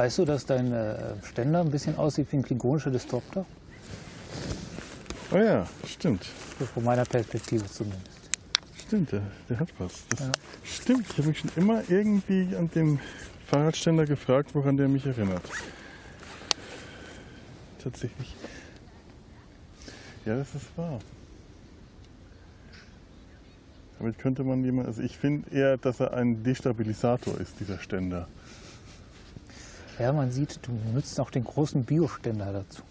Weißt du, dass dein äh, Ständer ein bisschen aussieht wie ein klingonischer Disruptor? Oh ja, stimmt. Von meiner Perspektive zumindest. Stimmt, der, der hat was. Das Ja. Stimmt, ich habe mich schon immer irgendwie an den Fahrradständer gefragt, woran der mich erinnert. Tatsächlich. Ja, das ist wahr. Damit könnte man jemand, also ich finde eher, dass er ein Destabilisator ist, dieser Ständer. Ja, man sieht, du nutzt auch den großen Bioständer dazu.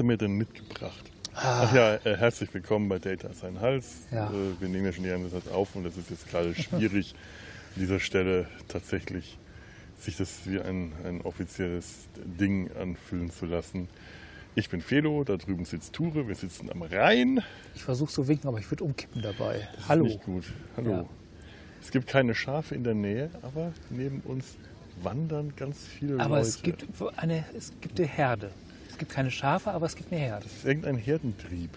Du mir denn mitgebracht? Ach ja, äh, herzlich willkommen bei Data ist ein Hals. Ja. Äh, wir nehmen ja schon die ganze Zeit auf und es ist jetzt gerade schwierig, an dieser Stelle tatsächlich sich das wie ein, ein offizielles Ding anfühlen zu lassen. Ich bin Felo, da drüben sitzt Ture, wir sitzen am Rhein. Ich versuche zu winken, aber ich würde umkippen dabei. Das Hallo. Ist nicht gut. Hallo. Ja. Es gibt keine Schafe in der Nähe, aber neben uns wandern ganz viele Aber Leute. es gibt eine, es gibt eine Herde. Es gibt keine Schafe, aber es gibt eine Herde. Es ist irgendein Herdentrieb.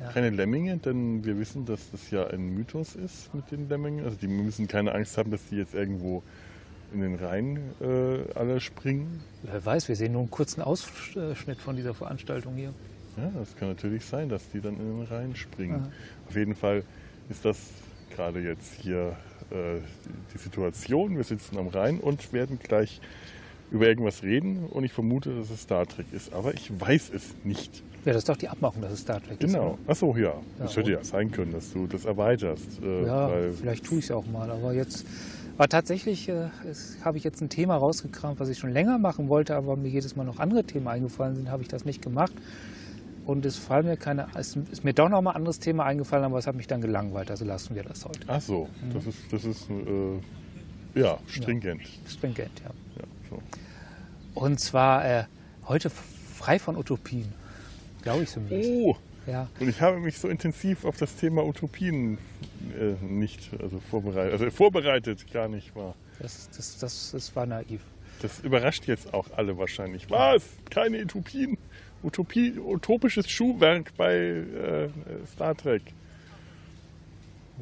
Ja. Keine Lemminge, denn wir wissen, dass das ja ein Mythos ist mit den Lemmingen. Also die müssen keine Angst haben, dass die jetzt irgendwo in den Rhein äh, alle springen. Wer weiß, wir sehen nur einen kurzen Ausschnitt von dieser Veranstaltung hier. Ja, das kann natürlich sein, dass die dann in den Rhein springen. Ja. Auf jeden Fall ist das gerade jetzt hier äh, die Situation. Wir sitzen am Rhein und werden gleich über irgendwas reden und ich vermute, dass es Star Trek ist, aber ich weiß es nicht. Ja, das ist doch die Abmachung, dass es Star Trek ist. Genau. Achso, ja. Das Ja, hätte ja sein können, dass du das erweiterst. Äh, Ja, vielleicht tue ich es auch mal. Aber jetzt, aber tatsächlich äh, habe ich jetzt ein Thema rausgekramt, was ich schon länger machen wollte, aber mir jedes Mal noch andere Themen eingefallen sind, habe ich das nicht gemacht. Und es fallen mir keine, es ist mir doch noch mal ein anderes Thema eingefallen, aber es hat mich dann gelangweilt. Also lassen wir das heute. Ach so, Mhm. das ist, das ist äh, ja, stringent. Stringent, ja. Ja, so. Und zwar äh, heute frei von Utopien. Glaube ich zumindest. Oh, Ja. und ich habe mich so intensiv auf das Thema Utopien äh, nicht also vorbereitet, also vorbereitet gar nicht war. Das, das, das, das war naiv. Das überrascht jetzt auch alle wahrscheinlich. Was? Keine Utopien? Utopie, utopisches Schuhwerk bei äh, Star Trek.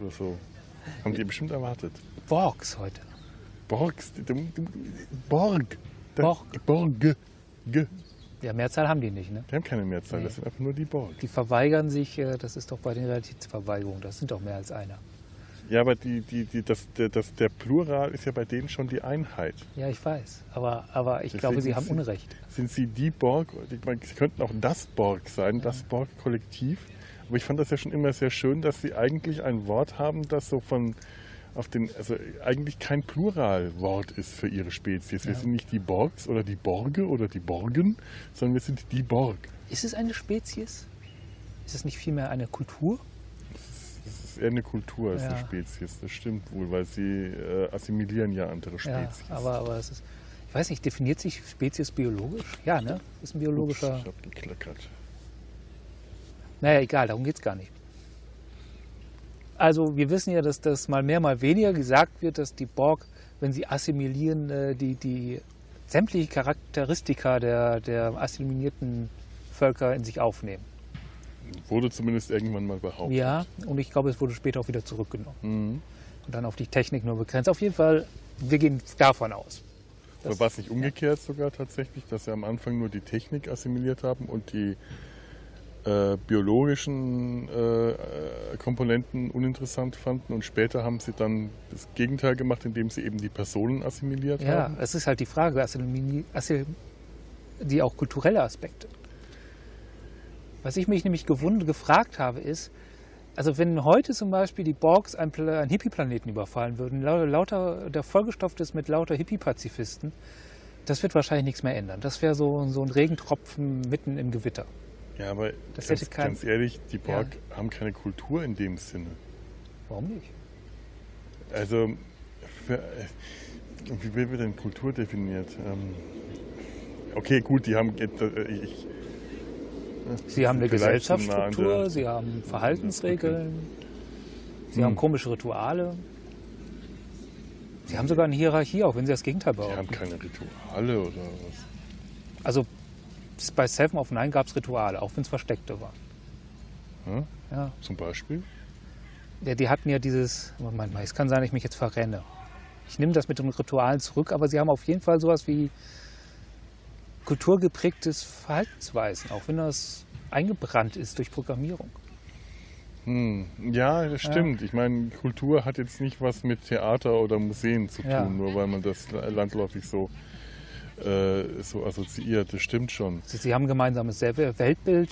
Oder so. Haben die bestimmt erwartet. Borgs heute. Borgs, du- du- Borg. Borg. Borg. G. Ja, Mehrzahl haben die nicht, ne? Die haben keine Mehrzahl, Nee. das sind einfach nur die Borg. Die verweigern sich, äh, das ist doch bei den Realitätsverweigerungen, das sind doch mehr als einer. Ja, aber die, die, die, das, der, das, der Plural ist ja bei denen schon die Einheit. Ja, ich weiß. Aber, aber ich Deswegen glaube, sie haben sind- Unrecht. Sind sie die Borg? Ich meine, sie könnten auch das Borg sein, das Borg-Kollektiv. Aber ich fand das ja schon immer sehr schön, dass sie eigentlich ein Wort haben, das so von auf den, also eigentlich kein Pluralwort ist für ihre Spezies. Wir Ja. sind nicht die Borgs oder die Borge oder die Borgen, sondern wir sind die Borg. Ist es eine Spezies? Ist es nicht vielmehr eine Kultur? Das ist eher eine Kultur als eine Ja. Spezies. Das stimmt wohl, weil sie äh, assimilieren ja andere Spezies. Ja, aber, aber es ist, ich weiß nicht, definiert sich Spezies biologisch? Ja, ne? Ist ein biologischer. Ich hab gekleckert. Naja, egal, darum geht es gar nicht. Also, wir wissen ja, dass das mal mehr, mal weniger gesagt wird, dass die Borg, wenn sie assimilieren, äh, die, die sämtliche Charakteristika der, der assimilierten Völker in sich aufnehmen. Wurde zumindest irgendwann mal behauptet. Ja, und ich glaube, es wurde später auch wieder zurückgenommen. Mhm. Und dann auf die Technik nur begrenzt. Auf jeden Fall, wir gehen davon aus. Oder war es nicht umgekehrt sogar tatsächlich, dass sie am Anfang nur die Technik assimiliert haben und die äh, biologischen äh, äh, Komponenten uninteressant fanden und später haben sie dann das Gegenteil gemacht, indem sie eben die Personen assimiliert Ja, haben? es ist halt die Frage, die auch kulturelle Aspekte. Was ich mich nämlich gewund gefragt habe, ist, also wenn heute zum Beispiel die Borgs einen, einen Hippie-Planeten überfallen würden, lau- lauter, der vollgestopft ist mit lauter Hippie-Pazifisten, das wird wahrscheinlich nichts mehr ändern. Das wäre so, so ein Regentropfen mitten im Gewitter. Ja, aber Das ganz, hätte kein- ganz ehrlich, die Borg haben keine Kultur in dem Sinne. Warum nicht? Also, für, äh, wie wird denn Kultur definiert? Ähm, okay, gut, die haben. äh, Ich, Sie haben eine Gesellschaftsstruktur, sie haben Verhaltensregeln, sie Hm. haben komische Rituale. Sie haben sogar eine Hierarchie, auch wenn sie das Gegenteil die haben behaupten. keine Rituale oder was. Also bei Seven of Nine gab es Rituale, auch wenn es versteckte waren. Hm? Ja. Zum Beispiel? Ja, die hatten ja dieses, Moment mal, es kann sein, dass ich mich jetzt verrenne. Ich nehme das mit den Ritualen zurück, aber sie haben auf jeden Fall sowas wie kulturgeprägtes Verhaltensweisen, auch wenn das eingebrannt ist durch Programmierung. Hm. Ja, das Ja. stimmt. Ich meine, Kultur hat jetzt nicht was mit Theater oder Museen zu tun, Ja. nur weil man das landläufig so, äh, so assoziiert. Das stimmt schon. Sie, sie haben ein gemeinsames Weltbild,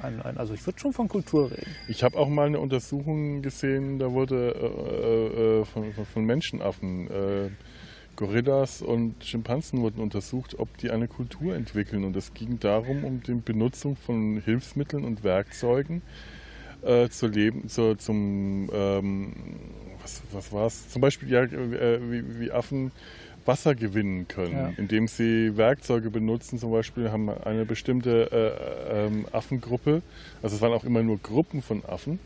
ein, ein, also ich würde schon von Kultur reden. Ich habe auch mal eine Untersuchung gesehen, da wurde äh, äh, von, von, Menschenaffen, äh, Gorillas und Schimpansen wurden untersucht, ob die eine Kultur entwickeln. Und es ging darum, um die Benutzung von Hilfsmitteln und Werkzeugen äh, zur Leben, zur, zum, ähm, was, was war es? Zum Beispiel ja, äh, wie, wie Affen Wasser gewinnen können, Ja. indem sie Werkzeuge benutzen. Zum Beispiel haben eine bestimmte äh, ähm, Affengruppe, also es waren auch immer nur Gruppen von Affen,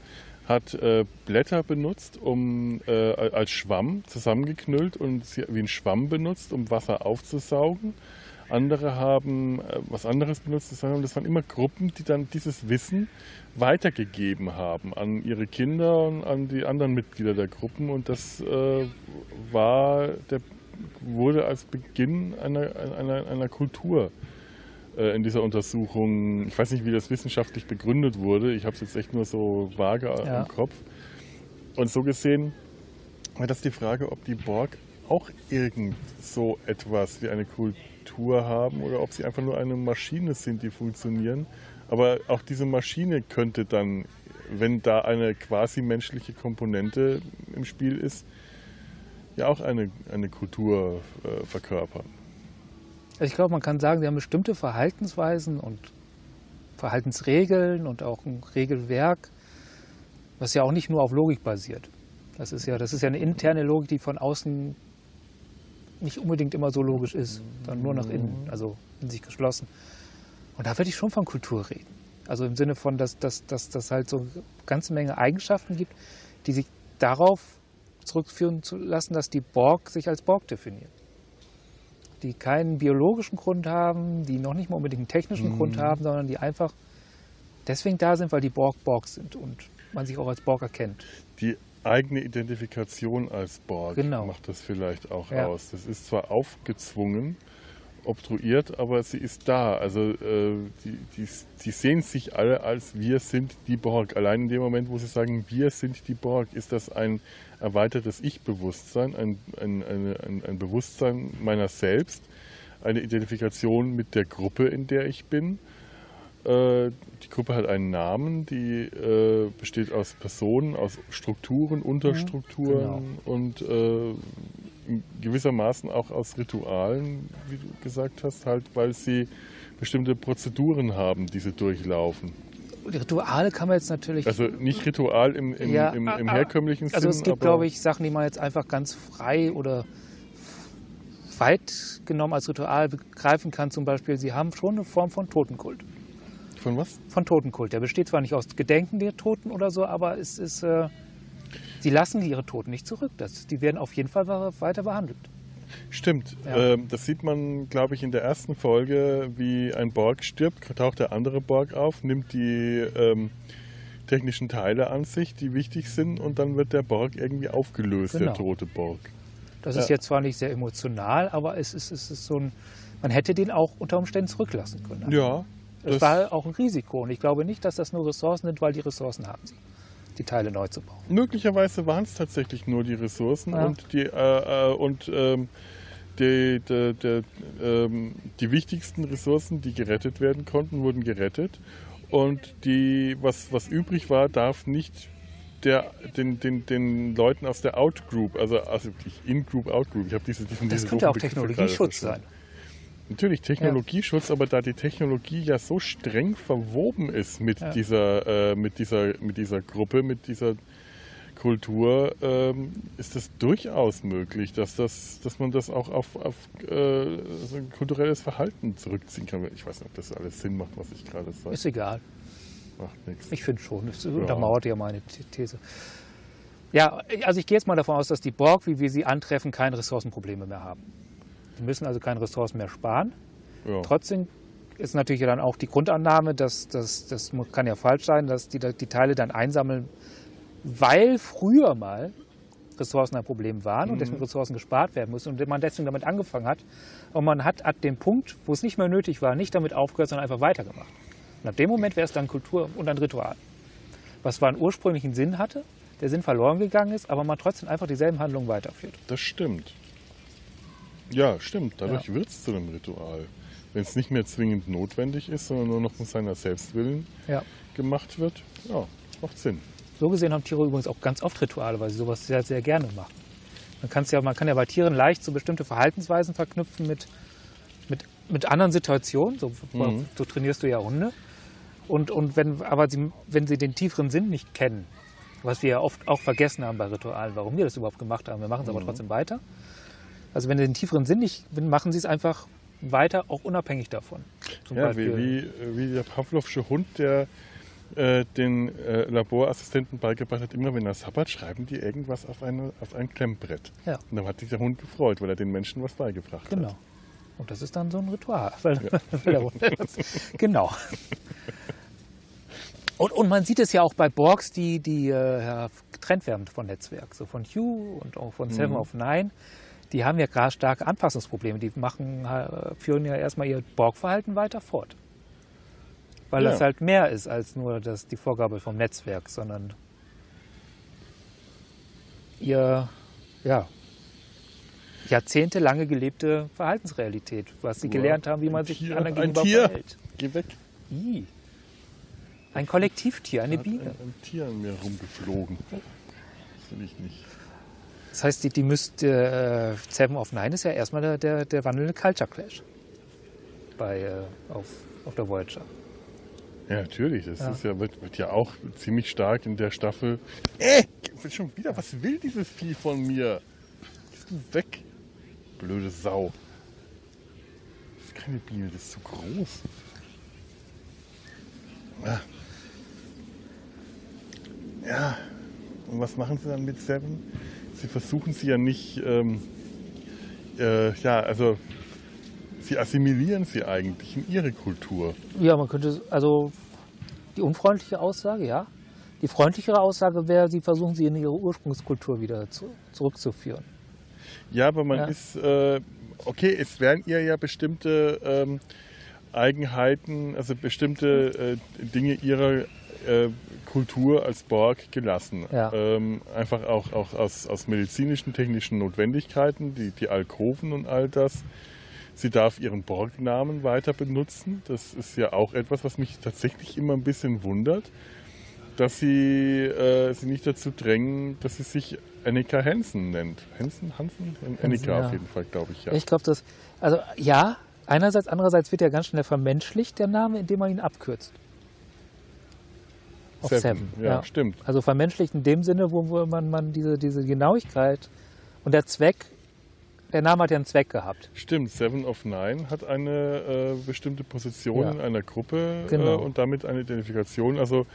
hat äh, Blätter benutzt, um äh, als Schwamm zusammengeknüllt und sie wie ein Schwamm benutzt, um Wasser aufzusaugen. Andere haben äh, was anderes benutzt. Das waren, das waren immer Gruppen, die dann dieses Wissen weitergegeben haben an ihre Kinder und an die anderen Mitglieder der Gruppen. Und das äh, war der, wurde als Beginn einer, einer, einer Kultur äh, in dieser Untersuchung. Ich weiß nicht, wie das wissenschaftlich begründet wurde. Ich habe es jetzt echt nur so vage Ja. im Kopf. Und so gesehen war das die Frage, ob die Borg auch irgend so etwas wie eine Kultur haben oder ob sie einfach nur eine Maschine sind, die funktionieren. Aber auch diese Maschine könnte dann, wenn da eine quasi menschliche Komponente im Spiel ist, ja auch eine, eine Kultur äh, verkörpern. Also ich glaube, man kann sagen, sie haben bestimmte Verhaltensweisen und Verhaltensregeln und auch ein Regelwerk, was ja auch nicht nur auf Logik basiert. Das ist ja, das ist ja eine interne Logik, die von außen nicht unbedingt immer so logisch ist, sondern nur nach innen, also in sich geschlossen. Und da würde ich schon von Kultur reden. Also im Sinne von, dass dass halt so eine ganze Menge Eigenschaften gibt, die sich darauf zurückführen zu lassen, dass die Borg sich als Borg definieren die keinen biologischen Grund haben, die noch nicht mal unbedingt einen technischen Mhm. Grund haben, sondern die einfach deswegen da sind, weil die Borg Borg sind und man sich auch als Borg erkennt. Die eigene Identifikation als Borg Genau. macht das vielleicht auch Ja. aus. Das ist zwar aufgezwungen, obtruiert, aber sie ist da. Also äh, die, die, die sehen sich alle als wir sind die Borg. Allein in dem Moment, wo sie sagen, wir sind die Borg, ist das ein erweitertes Ich-Bewusstsein, ein, ein, ein, ein Bewusstsein meiner selbst, eine Identifikation mit der Gruppe, in der ich bin. Äh, die Gruppe hat einen Namen, die äh, besteht aus Personen, aus Strukturen, Unterstrukturen und äh, gewissermaßen auch aus Ritualen, wie du gesagt hast, halt, weil sie bestimmte Prozeduren haben, die sie durchlaufen. Die Rituale kann man jetzt natürlich. Also nicht Ritual im, im, Ja, im, im ah, ah, herkömmlichen also es Sinn, gibt, aber glaube ich, Sachen, die man jetzt einfach ganz frei oder weit genommen als Ritual begreifen kann. Zum Beispiel, sie haben schon eine Form von Totenkult. von was? Von Totenkult. Der besteht zwar nicht aus Gedenken der Toten oder so, aber es ist. Äh, sie lassen ihre Toten nicht zurück. Das, die werden auf jeden Fall weiter behandelt. Stimmt. Ja. Ähm, das sieht man, glaube ich, in der ersten Folge, wie ein Borg stirbt, taucht der andere Borg auf, nimmt die ähm, technischen Teile an sich, die wichtig sind, und dann wird der Borg irgendwie aufgelöst, Genau. der tote Borg. Das Ja. ist jetzt zwar nicht sehr emotional, aber es ist, es ist so ein. Man hätte den auch unter Umständen zurücklassen können. Ja, Es das- war auch ein Risiko und ich glaube nicht, dass das nur Ressourcen sind, weil die Ressourcen haben sie, die Teile neu zu bauen. möglicherweise waren es tatsächlich nur die Ressourcen Ja. und die äh, äh, und ähm, die, die, die, ähm, die wichtigsten Ressourcen, die gerettet werden konnten, wurden gerettet. Und die, was, was übrig war, darf nicht der, den, den, den Leuten aus der Out-Group, also, also In-Group, Out-Group, ich habe diese, diesen, Das könnte auch Technologieschutz sein. Natürlich Technologieschutz, aber da die Technologie ja so streng verwoben ist mit Ja. dieser, äh, mit dieser, mit dieser Gruppe, mit dieser Kultur, ähm, ist es durchaus möglich, dass das, dass man das auch auf, auf äh, so ein kulturelles Verhalten zurückziehen kann. Ich weiß nicht, ob das alles Sinn macht, was ich gerade sage. Ist egal. Macht nichts. Ich finde schon. Das untermauert ja meine The- These. Ja, also ich gehe jetzt mal davon aus, dass die Borg, wie wir sie antreffen, keine Ressourcenprobleme mehr haben. Müssen also keine Ressourcen mehr sparen. Ja. Trotzdem ist natürlich dann auch die Grundannahme, dass dass- das kann ja falsch sein, dass die, die Teile dann einsammeln, weil früher mal Ressourcen ein Problem waren und deswegen Ressourcen gespart werden mussten und man deswegen damit angefangen hat. Und man hat ab dem Punkt, wo es nicht mehr nötig war, nicht damit aufgehört, sondern einfach weitergemacht. Und ab dem Moment wäre es dann Kultur und ein Ritual. Was zwar einen ursprünglichen Sinn hatte, der Sinn verloren gegangen ist, aber man trotzdem einfach dieselben Handlungen weiterführt. Das stimmt. Ja, stimmt. Dadurch Ja. wird es zu einem Ritual. Wenn es nicht mehr zwingend notwendig ist, sondern nur noch um seiner Selbstwillen Ja. gemacht wird, ja, macht Sinn. So gesehen haben Tiere übrigens auch ganz oft Rituale, weil sie sowas sehr, sehr gerne machen. Man, kann's ja, man kann ja bei Tieren leicht so bestimmte Verhaltensweisen verknüpfen mit, mit, mit anderen Situationen. So, Mhm. so trainierst du ja Hunde. Und, und wenn, aber sie, wenn sie den tieferen Sinn nicht kennen, was wir ja oft auch vergessen haben bei Ritualen, warum wir das überhaupt gemacht haben, wir machen es aber trotzdem weiter. Also wenn sie den tieferen Sinn nicht, machen sie es einfach weiter, auch unabhängig davon. Zum Ja, wie, Beispiel- wie, wie der Pavlovsche Hund, der äh, den äh, Laborassistenten beigebracht hat, immer wenn er sabbert, schreiben die irgendwas auf, eine, auf ein Klemmbrett. Ja. Und dann hat sich der Hund gefreut, weil er den Menschen was beigebracht Genau. hat. Und das ist dann so ein Ritual. Weil, weil der Hund das- genau. Und, und man sieht es ja auch bei Borgs, die, die äh, ja, getrennt werden von Netzwerk. So von Hue und auch von Seven of Nine. Die haben ja gerade starke Anpassungsprobleme. Die machen, äh, führen ja erstmal ihr Borg-Verhalten weiter fort. Weil Ja. das halt mehr ist als nur das, die Vorgabe vom Netzwerk, sondern ihr, ja, jahrzehntelange gelebte Verhaltensrealität, was sie Uah, gelernt haben, wie man ein sich Tier, anderen ein gegenüber Tier. verhält. Geh weg. I. Ein Kollektivtier, eine Biene. ein, ein Tier an mir rumgeflogen. Das will ich nicht. Das heißt, die, die müsste, äh, Seven of Nine ist ja erstmal der, der, der wandelnde Culture Clash bei, äh, auf, auf der Voyager. Ja, natürlich. Das Ja. Ist ja, wird, wird ja auch ziemlich stark in der Staffel. Äh, schon wieder, was will dieses Vieh von mir? Bist du weg? Blöde Sau. Das ist keine Biene, das ist zu groß. Ah. Ja, und was machen sie dann mit Seven? Sie versuchen sie ja nicht, ähm, äh, ja, also sie assimilieren sie eigentlich in ihre Kultur. Ja, man könnte, also die unfreundliche Aussage, ja. Die freundlichere Aussage wäre, sie versuchen sie in ihre Ursprungskultur wieder zu, zurückzuführen. Ja, aber man Ja. ist, äh, okay, es werden ihr ja bestimmte ähm, Eigenheiten, also bestimmte äh, Dinge ihrer äh, Kultur als Borg gelassen. Ja. Ähm, einfach auch, auch aus, aus medizinischen, technischen Notwendigkeiten, die, die Alkoven und all das. Sie darf ihren Borgnamen weiter benutzen. Das ist ja auch etwas, was mich tatsächlich immer ein bisschen wundert, dass sie äh, sie nicht dazu drängen, dass sie sich Annika Hansen nennt. Hansen? Hansen? Annika ja. auf jeden Fall, glaube ich, ja. Ich glaube, das, also ja, einerseits, andererseits wird ja ganz schnell vermenschlicht, der Name, indem man ihn abkürzt. Auf Seven. Ja, stimmt. Also vermenschlicht in dem Sinne, wo, wo man, man diese, diese Genauigkeit und der Zweck, der Name hat ja einen Zweck gehabt. Stimmt, Seven of Nine hat eine äh, bestimmte Position Ja. in einer Gruppe Genau. äh, und damit eine Identifikation. Also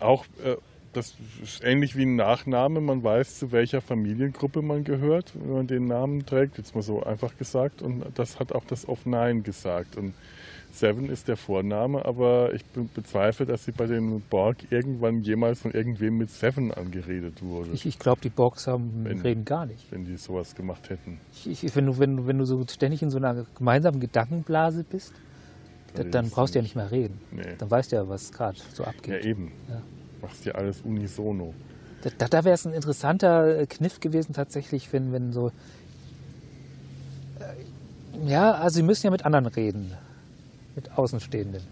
auch äh, das ist ähnlich wie ein Nachname. Man weiß, zu welcher Familiengruppe man gehört, wenn man den Namen trägt. Jetzt mal so einfach gesagt. Und das hat auch das of Nine gesagt. Und Seven ist der Vorname, aber ich be bezweifle, dass sie bei den Borg irgendwann jemals von irgendwem mit Seven angeredet wurde, Ich, ich glaube, die Borgs haben, Wenn- reden gar nicht. wenn die sowas gemacht hätten. Ich, ich, wenn, du, wenn, wenn du so ständig in so einer gemeinsamen Gedankenblase bist, da, dann brauchst du ja nicht- mehr reden. Nee. Dann weißt du ja, was gerade so Ja, abgeht. eben. Ja. Machst ja alles unisono. Da, da, da wäre es ein interessanter äh, Kniff gewesen, tatsächlich, wenn, wenn so. Äh, Ja, also sie müssen ja mit anderen reden, mit Außenstehenden.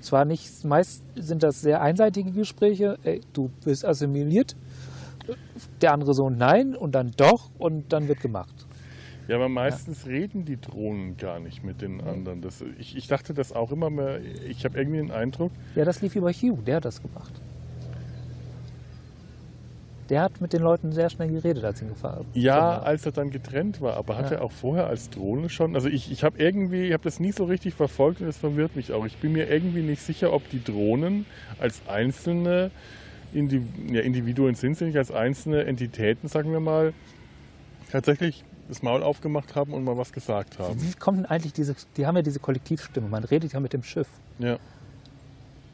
Zwar nicht, meist sind das sehr einseitige Gespräche, ey, du bist assimiliert, der andere so nein und dann doch und dann wird gemacht. Ja, aber meistens reden die Drohnen gar nicht mit den anderen. Das, ich, ich dachte das auch immer mehr. Ich habe irgendwie den Eindruck, Ja, das lief über Hugh, der hat das gemacht. Der hat mit den Leuten sehr schnell geredet, als ihn gefahren ja, als er dann getrennt war, aber hat Ja. er auch vorher als Drohne schon. Also ich, ich habe irgendwie, ich habe das nie so richtig verfolgt und das verwirrt mich auch. Ich bin mir irgendwie nicht sicher, ob die Drohnen als einzelne Indi ja, Individuen sind, sie nicht als einzelne Entitäten, sagen wir mal, tatsächlich das Maul aufgemacht haben und mal was gesagt haben. Wie kommt denn eigentlich diese, die haben ja diese Kollektivstimme, man redet ja mit dem Schiff. Ja.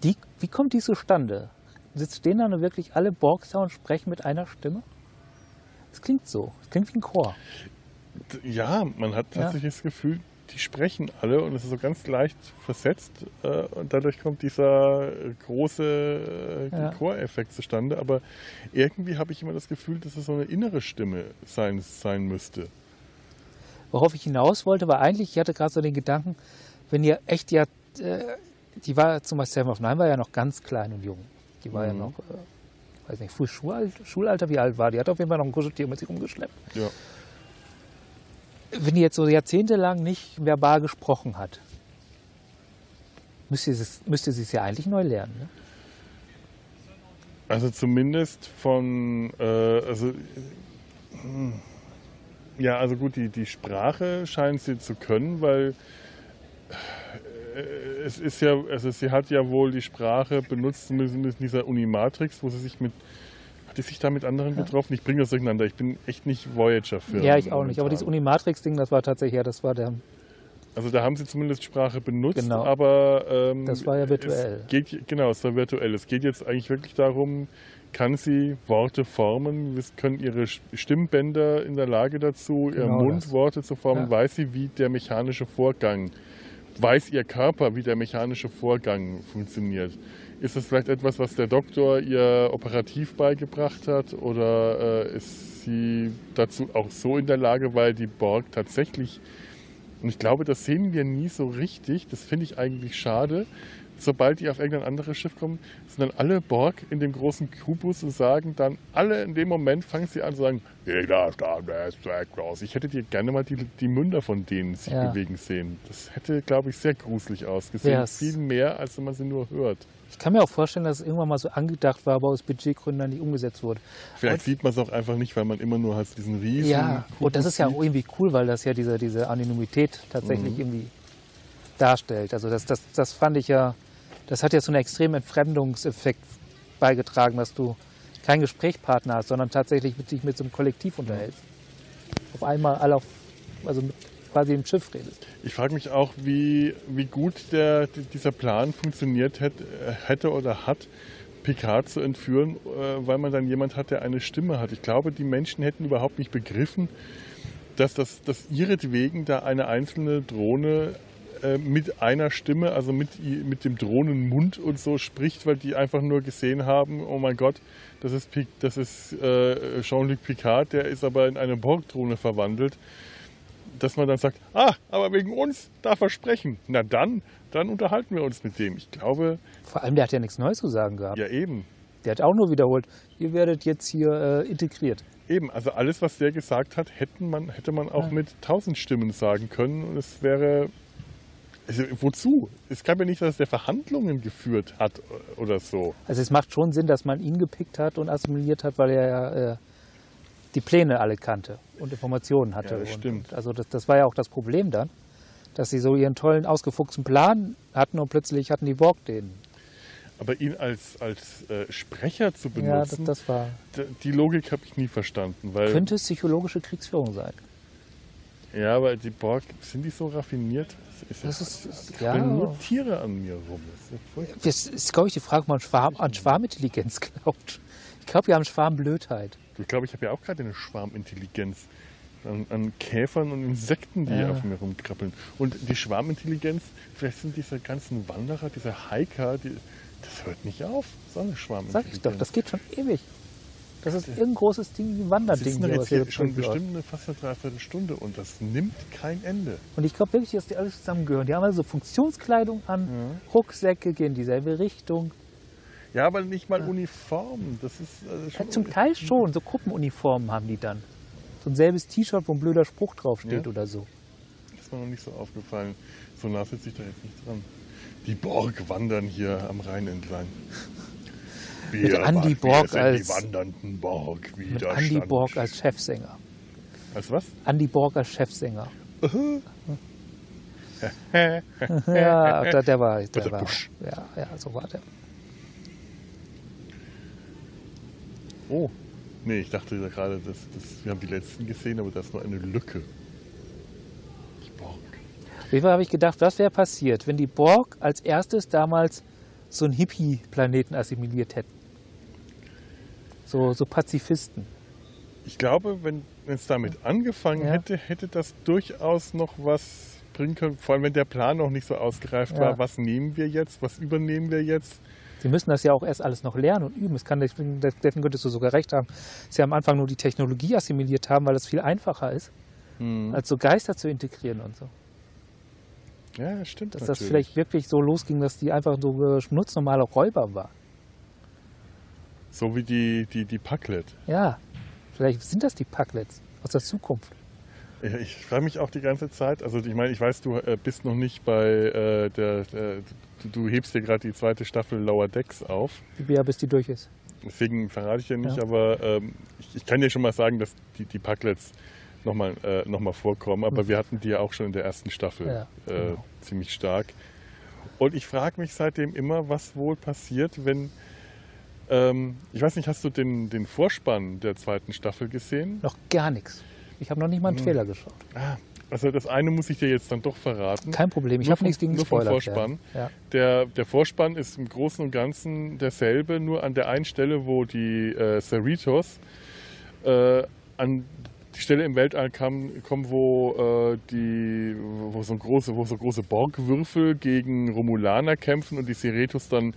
Die, wie kommt die zustande? Sitzt stehen da nur wirklich alle Borgs da und sprechen mit einer Stimme? Es klingt so, es klingt wie ein Chor. Ja, man hat Ja. tatsächlich das Gefühl, die sprechen alle und es ist so ganz leicht versetzt äh, und dadurch kommt dieser große äh, Ja. Choreffekt zustande. Aber irgendwie habe ich immer das Gefühl, dass es so eine innere Stimme sein, sein müsste. Worauf ich hinaus wollte, war eigentlich, ich hatte gerade so den Gedanken, wenn ihr echt ja, äh, die war zum Beispiel Seven of Nine war ja noch ganz klein und jung. Die war ja Mhm. noch, äh, weiß nicht, früh Schulalter, Schulalter, wie alt war die? Hat auf jeden Fall noch ein Kuscheltier mit sich rumgeschleppt. Ja. Wenn die jetzt so jahrzehntelang nicht verbal gesprochen hat, müsste sie es, müsste sie es ja eigentlich neu lernen. Ne? Also zumindest von, äh, also ja, also gut, die, die Sprache scheint sie zu können, weil es ist ja, also sie hat ja wohl die Sprache benutzt, zumindest in dieser Unimatrix, wo sie sich mit, hat die sich da mit anderen getroffen? Ich bringe das durcheinander, ich bin echt nicht Voyager für. Ja, ich auch nicht. Aber dieses Unimatrix-Ding, das war tatsächlich, ja, das war der, Also da haben sie zumindest Sprache benutzt, Genau. aber ähm, Das war ja virtuell. Es geht, genau, es war virtuell. Es geht jetzt eigentlich wirklich darum, kann sie Worte formen, können ihre Stimmbänder in der Lage dazu, ihr Genau Mund das. Worte zu formen, Ja. weiß sie, wie der mechanische Vorgang, weiß ihr Körper, wie der mechanische Vorgang funktioniert. Ist das vielleicht etwas, was der Doktor ihr operativ beigebracht hat oder äh, ist sie dazu auch so in der Lage, weil die Borg tatsächlich und ich glaube, das sehen wir nie so richtig. Das finde ich eigentlich schade. Sobald die auf irgendein anderes Schiff kommen, sind dann alle Borg in dem großen Kubus und sagen dann, alle in dem Moment fangen sie an zu sagen, jeder Stern ist weg raus. Ich hätte dir gerne mal die, die Münder von denen sich Ja. bewegen sehen. Das hätte, glaube ich, sehr gruselig ausgesehen. Ja, es- Viel mehr, als wenn man sie nur hört. Ich kann mir auch vorstellen, dass es irgendwann mal so angedacht war, aber aus Budgetgründen dann nicht umgesetzt wurde. Vielleicht sieht man es auch einfach nicht, weil man immer nur halt diesen riesen Ja, und das ist ja auch irgendwie cool, weil das ja diese, diese Anonymität tatsächlich Mhm. irgendwie darstellt. Also das, das, das fand ich ja, das hat ja so einen extremen Entfremdungseffekt beigetragen, dass du keinen Gesprächspartner hast, sondern tatsächlich mit, dich mit so einem Kollektiv unterhältst. Auf einmal alle auf, also mit quasi im Schiff redest. Ich frage mich auch, wie, wie gut der, dieser Plan funktioniert hätte, hätte oder hat, Picard zu entführen, äh, weil man dann jemand hat, der eine Stimme hat. Ich glaube, die Menschen hätten überhaupt nicht begriffen, dass, das, dass ihretwegen da eine einzelne Drohne äh, mit einer Stimme, also mit, mit dem Drohnenmund und so spricht, weil die einfach nur gesehen haben, oh mein Gott, das ist, Pic- das ist äh, Jean-Luc Picard, der ist aber in eine Borg-Drohne verwandelt dass man dann sagt, ah, aber wegen uns darf er sprechen. Na dann, dann unterhalten wir uns mit dem. Ich glaube, Vor allem, der hat ja nichts Neues zu sagen gehabt. ja eben, Der hat auch nur wiederholt, ihr werdet jetzt hier äh, integriert. eben. Also alles, was der gesagt hat, hätten man, hätte man auch Ja. mit tausend Stimmen sagen können und es wäre, wozu? Es kann ja nicht, dass der Verhandlungen geführt hat oder so. Also es macht schon Sinn, dass man ihn gepickt hat und assimiliert hat, weil er ja äh, die Pläne alle kannte und Informationen hatte. Ja, das und, stimmt. Und also das, das war ja auch das Problem dann, dass sie so ihren tollen, ausgefuchsten Plan hatten und plötzlich hatten die Borg den. Aber ihn als, als äh, Sprecher zu Ja, das, benutzen, das war, die Logik habe ich nie verstanden. Weil, könnte psychologische Kriegsführung sein. Ja, weil die Borg, sind die so raffiniert? Es Das ist, ist es ja, nur Tiere an mir rum. Das ist das ist, glaube ich, die Frage, ob man Schwarm, an Schwarmintelligenz glaubt. Ich glaube, wir haben Schwarmblödheit. Ich glaube, ich habe ja auch gerade eine Schwarmintelligenz an, an Käfern und Insekten, die Ja. auf mir rumkrabbeln. Und die Schwarmintelligenz, vielleicht sind diese ganzen Wanderer, diese Hiker, die, das hört nicht auf. So eine Sag Schwarmintelligenz. ich doch, das geht schon ewig. Das ist irgendein großes Ding, ein Wanderding. doch hier, jetzt hier schon bestimmt eine, fast eine Dreiviertelstunde und das nimmt kein Ende. Und ich glaube wirklich, dass die alle zusammengehören. Die haben also Funktionskleidung an, Rucksäcke gehen in dieselbe Richtung. Ja, aber nicht mal Uniformen. Das ist also schon Ja, zum Teil schon, so Gruppenuniformen haben die dann. So ein selbes T-Shirt, wo ein blöder Spruch draufsteht Ja. oder so. Das ist mir noch nicht so aufgefallen. So nah sitze ich da jetzt nicht dran. Die Borg wandern hier am Rhein entlang. Mit Andy Borg als- Borg Mit. Andy Borg als Chefsänger. Als was? Andy Borg als Chefsänger. ja, der, der war, der war, ja, ja, so war der. Oh. Nee, ich dachte da gerade, das, das, wir haben die letzten gesehen, aber da ist nur eine Lücke. Die Borg. Auf jeden Fall habe ich gedacht, was wäre passiert, wenn die Borg als erstes damals so einen Hippie-Planeten assimiliert hätten. So, so Pazifisten. Ich glaube, wenn es damit angefangen Ja. hätte, hätte das durchaus noch was bringen können. Vor allem, wenn der Plan noch nicht so ausgereift Ja. war. Was nehmen wir jetzt? Was übernehmen wir jetzt? Sie müssen das ja auch erst alles noch lernen und üben. Es kann, deswegen könntest du sogar recht haben, dass sie am Anfang nur die Technologie assimiliert haben, weil es viel einfacher ist, Hm. als so Geister zu integrieren und so. Ja, das stimmt. Dass natürlich. das vielleicht wirklich so losging, dass die einfach so äh, schnutznormale Räuber waren. So wie die, die, die Packlet. Ja, vielleicht sind das die Packlets aus der Zukunft. Ich frage mich auch die ganze Zeit, also ich meine, ich weiß, du äh, bist noch nicht bei äh, der, der du, hebst hier gerade die zweite Staffel Lower Decks auf. Wie ja, bis die durch ist. Deswegen verrate ich ja nicht, Ja. aber ähm, ich, ich kann dir schon mal sagen, dass die, die Packlets nochmal äh, noch mal vorkommen, aber wir hatten die ja auch schon in der ersten Staffel Ja, äh, genau. ziemlich stark. Und ich frage mich seitdem immer, was wohl passiert, wenn. Ähm, ich weiß nicht, hast du den, den Vorspann der zweiten Staffel gesehen? Noch gar nichts. Ich habe noch nicht mal Hm. einen Trailer geschaut. Ah, also das eine muss ich dir jetzt dann doch verraten. Kein Problem, ich habe nichts gegen nur Spoiler. Vorspann. Ja. Der, der Vorspann ist im Großen und Ganzen derselbe, nur an der einen Stelle, wo die äh, Cerritos äh, an die Stelle im Weltall kam, kommen, wo äh, die, wo so große, wo so große Borgwürfel gegen Romulaner kämpfen und die Cerritos dann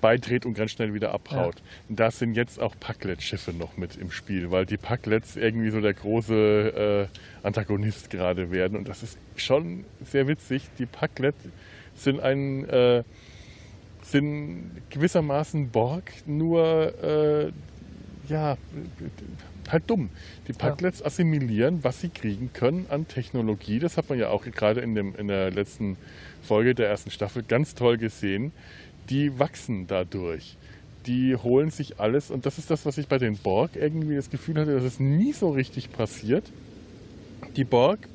beidreht und ganz schnell wieder abhaut. Und da sind jetzt auch Packlet-Schiffe noch mit im Spiel, weil die Packlets irgendwie so der große äh, Antagonist gerade werden. Und das ist schon sehr witzig. Die Packlet sind ein äh, sind gewissermaßen Borg, nur äh, ja halt dumm. Die Packlets assimilieren, was sie kriegen können an Technologie. Das hat man ja auch gerade in, dem, in der letzten Folge der ersten Staffel ganz toll gesehen. Die wachsen dadurch. Die holen sich alles und das ist das, was ich bei den Borg irgendwie das Gefühl hatte, dass es nie so richtig passiert. Die Borg,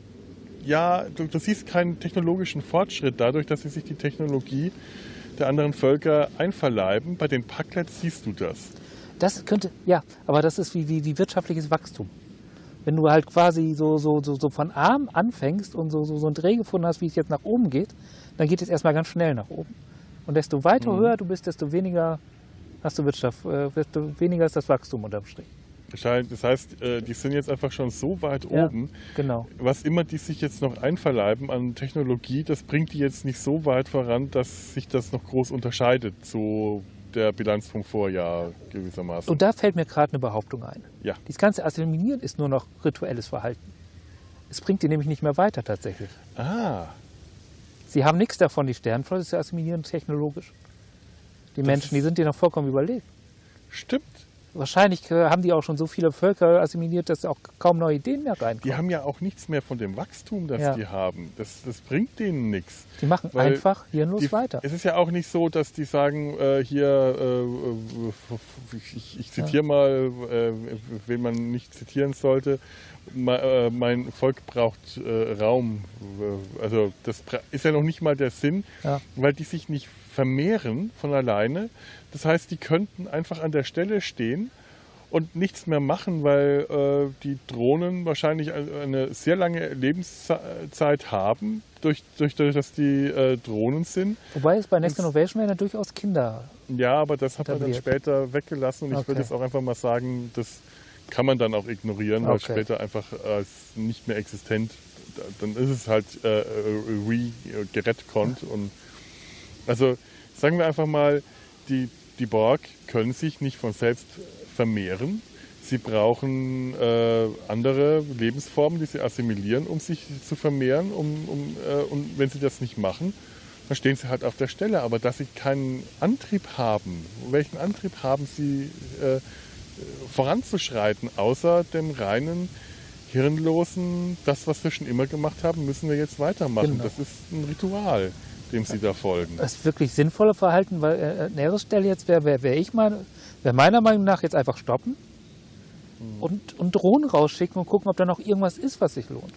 ja, du, du siehst keinen technologischen Fortschritt dadurch, dass sie sich die Technologie der anderen Völker einverleiben. Bei den Packlets siehst du das. Das könnte, ja, aber das ist wie, wie, wie wirtschaftliches Wachstum. Wenn du halt quasi so, so, so, so von arm anfängst und so, so, so einen Dreh gefunden hast, wie es jetzt nach oben geht, dann geht es erstmal ganz schnell nach oben. Und desto weiter Mhm. höher du bist, desto weniger hast du Wirtschaft, äh, desto weniger ist das Wachstum unterm Strich. Das heißt, äh, die sind jetzt einfach schon so weit Ja. oben. Genau. Was immer die sich jetzt noch einverleiben an Technologie, das bringt die jetzt nicht so weit voran, dass sich das noch groß unterscheidet zu der Bilanz vom Vorjahr gewissermaßen. Und da fällt mir gerade eine Behauptung ein. Ja. Dieses ganze Assimilieren ist nur noch rituelles Verhalten. Es bringt die nämlich nicht mehr weiter tatsächlich. ah, Sie haben nichts davon, die Sternenflotte zu assimilieren technologisch. Die Menschen, die sind dir noch vollkommen überlegt. stimmt. Wahrscheinlich äh, haben die auch schon so viele Völker assimiliert, dass auch kaum neue Ideen mehr reinkommen. Die haben ja auch nichts mehr von dem Wachstum, das Ja. die haben. Das, das bringt denen nichts. Die machen einfach hirnlos Die, weiter. Es ist ja auch nicht so, dass die sagen, äh, hier, äh, äh, ich, ich zitiere mal, äh, wen man nicht zitieren sollte, Ma- äh, mein Volk braucht Raum. Also das ist ja noch nicht mal der Sinn, Ja. weil die sich nicht vermehren von alleine. Das heißt, die könnten einfach an der Stelle stehen und nichts mehr machen, weil äh, die Drohnen wahrscheinlich eine- sehr lange Lebenszeit haben, durch, durch, durch dass die äh, Drohnen sind. Wobei es bei Next Innovation werden ja durchaus Kinder. Ja, aber das hat man dann später weggelassen und ich Okay. würde jetzt auch einfach mal sagen, das kann man dann auch ignorieren, weil Okay. später einfach als nicht mehr existent, dann ist es halt äh, re geretconnt und also sagen wir einfach mal, die, die Borg können sich nicht von selbst vermehren. Sie brauchen äh, andere Lebensformen, die sie assimilieren, um sich zu vermehren. Um, um, äh, und wenn sie das nicht machen, dann stehen sie halt auf der Stelle. Aber dass sie keinen Antrieb haben, welchen Antrieb haben sie äh, voranzuschreiten, außer dem reinen Hirnlosen, das, was wir schon immer gemacht haben, müssen wir jetzt weitermachen. Genau. Das ist ein Ritual, dem sie da folgen. Das ist wirklich sinnvolle Verhalten, weil äh, an ihrer Stelle jetzt wäre wär, wär ich mal, wäre meiner Meinung nach jetzt einfach stoppen und, und Drohnen rausschicken und gucken, ob da noch irgendwas ist, was sich lohnt.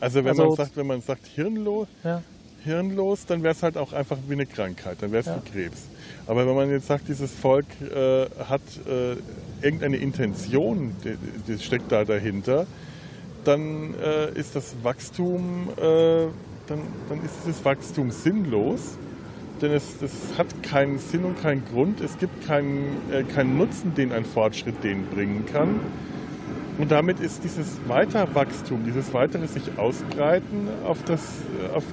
Also wenn Also- man sagt, wenn man sagt hirnlos, Ja. hirnlos, dann wäre es halt auch einfach wie eine Krankheit, dann wäre es Ja. wie Krebs. Aber wenn man jetzt sagt, dieses Volk äh, hat äh, irgendeine Intention, die, die steckt da dahinter, dann äh, ist das Wachstum, äh, dann, dann ist dieses Wachstum sinnlos. Denn es, es hat keinen Sinn und keinen Grund. Es gibt keinen, äh, keinen Nutzen, den ein Fortschritt denen bringen kann. Und damit ist dieses Weiterwachstum, dieses weitere sich ausbreiten, auf das, äh, auf,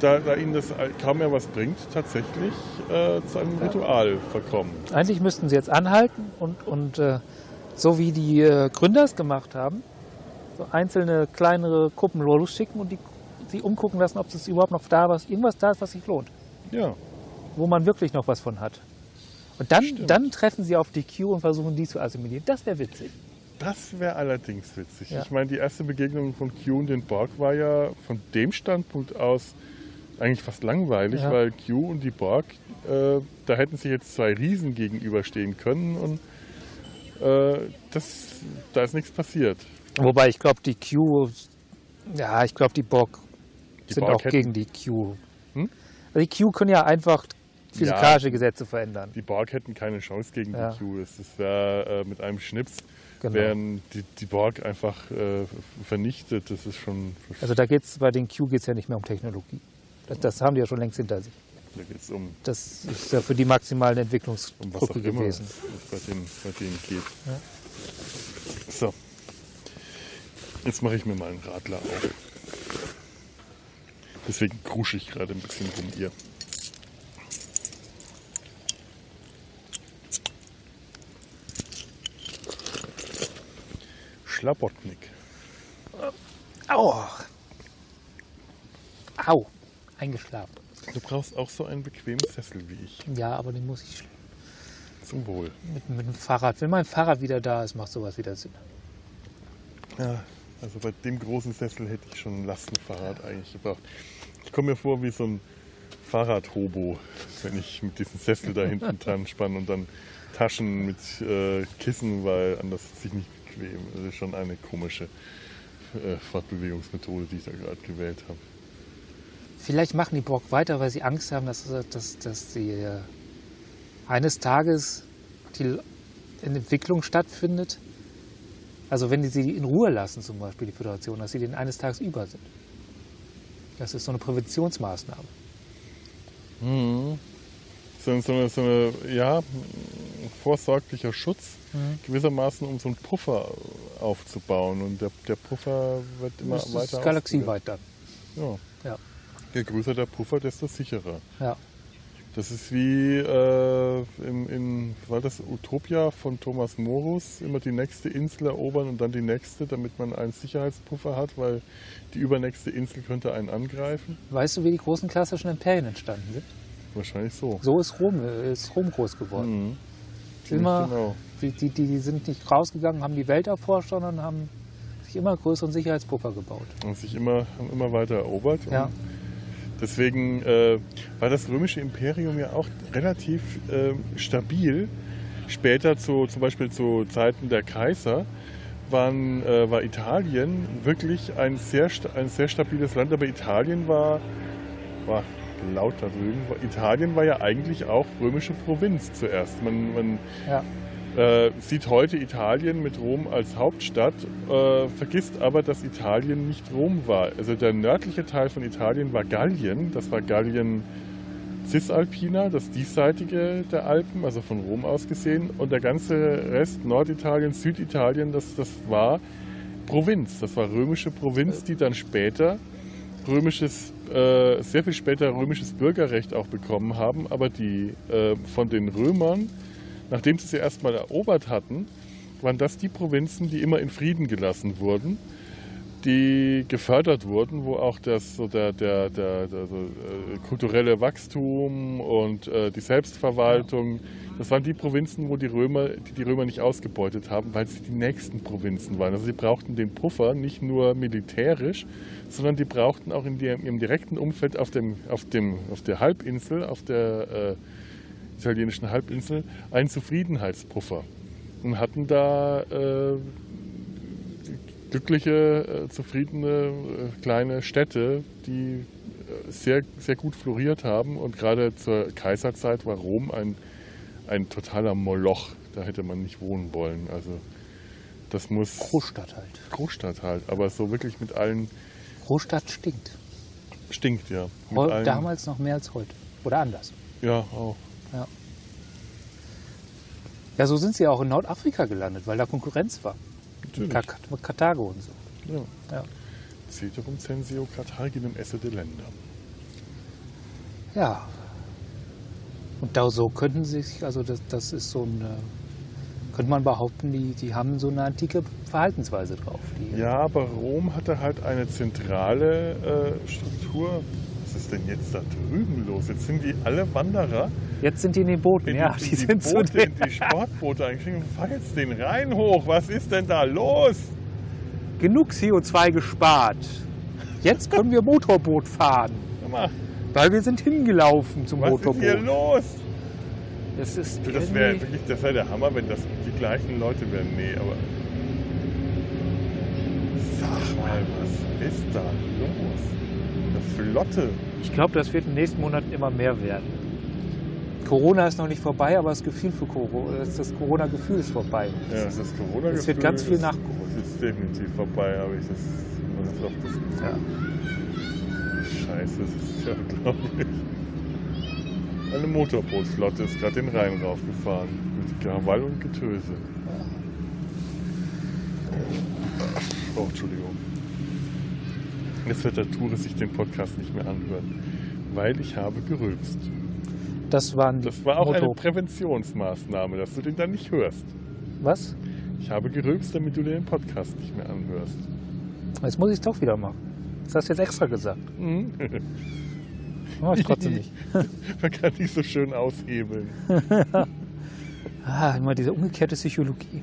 da, da ihnen das kaum mehr was bringt, tatsächlich äh, zu einem Ritual verkommen. Eigentlich müssten sie jetzt anhalten und, und äh, so wie die äh, Gründer es gemacht haben, so einzelne kleinere Gruppen losschicken und die sie umgucken lassen, ob es überhaupt noch da was, irgendwas da ist, was sich lohnt, Ja, wo man wirklich noch was von hat. Und dann, Stimmt. dann treffen sie auf die Q und versuchen die zu assimilieren. Das wäre witzig. das wäre allerdings witzig. Ja. Ich meine, die erste Begegnung von Q und den Borg war ja von dem Standpunkt aus eigentlich fast langweilig, Ja. weil Q und die Borg, äh, da hätten sich jetzt zwei Riesen gegenüberstehen können und äh, das, da ist nichts passiert. Wobei ich glaube, die Q, ja, ich glaube, die Borg Die sind auch gegen die Q. Hm? Also die Q können ja einfach physikalische Gesetze verändern. Die Borg hätten keine Chance gegen Ja. die Q. Das wäre äh, mit einem Schnips Genau. wären die, die Borg einfach äh, vernichtet. Das ist schon. Also da geht es bei den Q geht's ja nicht mehr um Technologie. Das, das haben die ja schon längst hinter sich. da geht es um, Das ist ja für die maximale um was auch Entwicklungsbrücke immer gewesen. es bei denen, bei denen geht. Ja. So. Jetzt mache ich mir mal einen Radler auf. Deswegen krusche ich gerade ein bisschen rum hier. Schlabotnik. Au! Au! Eingeschlafen. Du brauchst auch so einen bequemen Sessel wie ich. Ja, aber den muss ich Zum Wohl. mit, mit dem Fahrrad. Wenn mein Fahrrad wieder da ist, macht sowas wieder Sinn. Ja, also bei dem großen Sessel hätte ich schon ein Lastenfahrrad eigentlich gebraucht. Ich komme mir vor wie so ein Fahrradhobo, wenn ich mit diesem Sessel da hinten dran spanne und dann Taschen mit äh, Kissen, weil anders sitze ich nicht bequem. Das ist schon eine komische äh, Fortbewegungsmethode, die ich da gerade gewählt habe. Vielleicht machen die Borg weiter, weil sie Angst haben, dass, dass, dass sie äh, eines Tages die Entwicklung stattfindet. Also wenn die sie in Ruhe lassen, zum Beispiel die Föderation, dass sie denen eines Tages über sind. Das ist so eine Präventionsmaßnahme. So, so, eine, so eine, ja, ein vorsorglicher Schutz, Mhm. gewissermaßen, um so einen Puffer aufzubauen. Und der, der Puffer wird immer Das weiter. ist galaxieweit dann. Ja. Ja. Je größer der Puffer, desto sicherer. Ja. Das ist wie äh, in, in, war das Utopia von Thomas Morus, immer die nächste Insel erobern und dann die nächste, damit man einen Sicherheitspuffer hat, weil die übernächste Insel könnte einen angreifen. Weißt du, wie die großen klassischen Imperien entstanden sind? Wahrscheinlich so. So ist Rom, äh, ist Rom groß geworden. Mhm. Immer, Genau. die, die, die sind nicht rausgegangen, haben die Welt erforscht, sondern haben sich immer größeren Sicherheitspuffer gebaut. Und sich immer, haben immer weiter erobert. Ja. Und deswegen äh, war das römische Imperium ja auch relativ äh, stabil. Später, zu, zum Beispiel zu Zeiten der Kaiser, waren, äh, war Italien wirklich ein sehr, ein sehr stabiles Land. Aber Italien war, war laut da Italien war ja eigentlich auch römische Provinz zuerst. Man, man Ja. Äh, sieht heute Italien mit Rom als Hauptstadt, äh, vergisst aber, dass Italien nicht Rom war. Also der nördliche Teil von Italien war Gallien, das war Gallien Cisalpina, das diesseitige der Alpen, also von Rom aus gesehen. Und der ganze Rest, Norditalien, Süditalien, das, das war Provinz, das war römische Provinz, die dann später römisches, äh, sehr viel später römisches Bürgerrecht auch bekommen haben, aber die äh, von den Römern nachdem sie sie erstmal erobert hatten, waren das die Provinzen, die immer in Frieden gelassen wurden. die gefördert wurden, wo auch das so der, der, der, der so, äh, kulturelle Wachstum und äh, die Selbstverwaltung, das waren die Provinzen, wo die Römer, die die Römer nicht ausgebeutet haben, weil sie die nächsten Provinzen waren. Also sie brauchten den Puffer nicht nur militärisch, sondern die brauchten auch in im direkten Umfeld auf, dem, auf, dem, auf der Halbinsel, auf der äh, italienischen Halbinsel, einen Zufriedenheitspuffer und hatten da äh, glückliche, äh, zufriedene äh, kleine Städte, die äh, sehr, sehr gut floriert haben. Und gerade zur Kaiserzeit war Rom ein, ein totaler Moloch. Da hätte man nicht wohnen wollen. Also das muss. Großstadt halt. Großstadt halt, aber so wirklich mit allen. Großstadt stinkt. Stinkt, ja. Mit Heu- allen, Damals noch mehr als heute. Oder anders. Ja, auch. Ja. So sind sie auch in Nordafrika gelandet, weil da Konkurrenz war. Natürlich. Ka- Karthago und so. Ja. Ja. Ceterum censeo Carthaginem esse de Länder. Ja. Und da so könnten sie sich, also das, das ist so ein, äh, könnte man behaupten, die, die haben so eine antike Verhaltensweise drauf. Ja, aber Rom hatte halt eine zentrale äh, Struktur. Was ist denn jetzt da drüben los? Jetzt sind die alle Wanderer Jetzt sind die in den Booten, in ja, die, die, in sind zu Boote, den in die Sportboote eingestiegen und fahren jetzt den Rhein hoch. Was ist denn da los? genug CO2 gespart. Jetzt können wir Motorboot fahren, weil wir sind hingelaufen zum was ist Motorboot. hier los? Das ist Du, das wäre wirklich, das wäre der Hammer, wenn das die gleichen Leute wären. Nee, aber. Sag mal, was ist da los? Flotte. Ich glaube, das wird in den nächsten Monaten immer mehr werden. Corona ist noch nicht vorbei, aber das Gefühl für Corona, das Corona-Gefühl ist vorbei. Ja, das ist corona Es wird ganz viel nachgeholt. ist definitiv vorbei, habe ich das, das auch das. Ja. Scheiße, das ist ja unglaublich. Eine Motorbootflotte ist gerade den Rhein raufgefahren. Mit Krawall und Getöse. Oh, Entschuldigung. Jetzt wird der Tourist sich den Podcast nicht mehr anhören, weil ich habe gerülpst. Das waren Das war auch eine Motor- Präventionsmaßnahme, dass du den dann nicht hörst. Was? Ich habe gerülpst, damit du dir den Podcast nicht mehr anhörst. Jetzt muss ich es doch wieder machen. Das hast du jetzt extra gesagt. Mhm. Mach ich trotzdem nicht. Man kann nicht so schön aushebeln. Ah, immer diese umgekehrte Psychologie.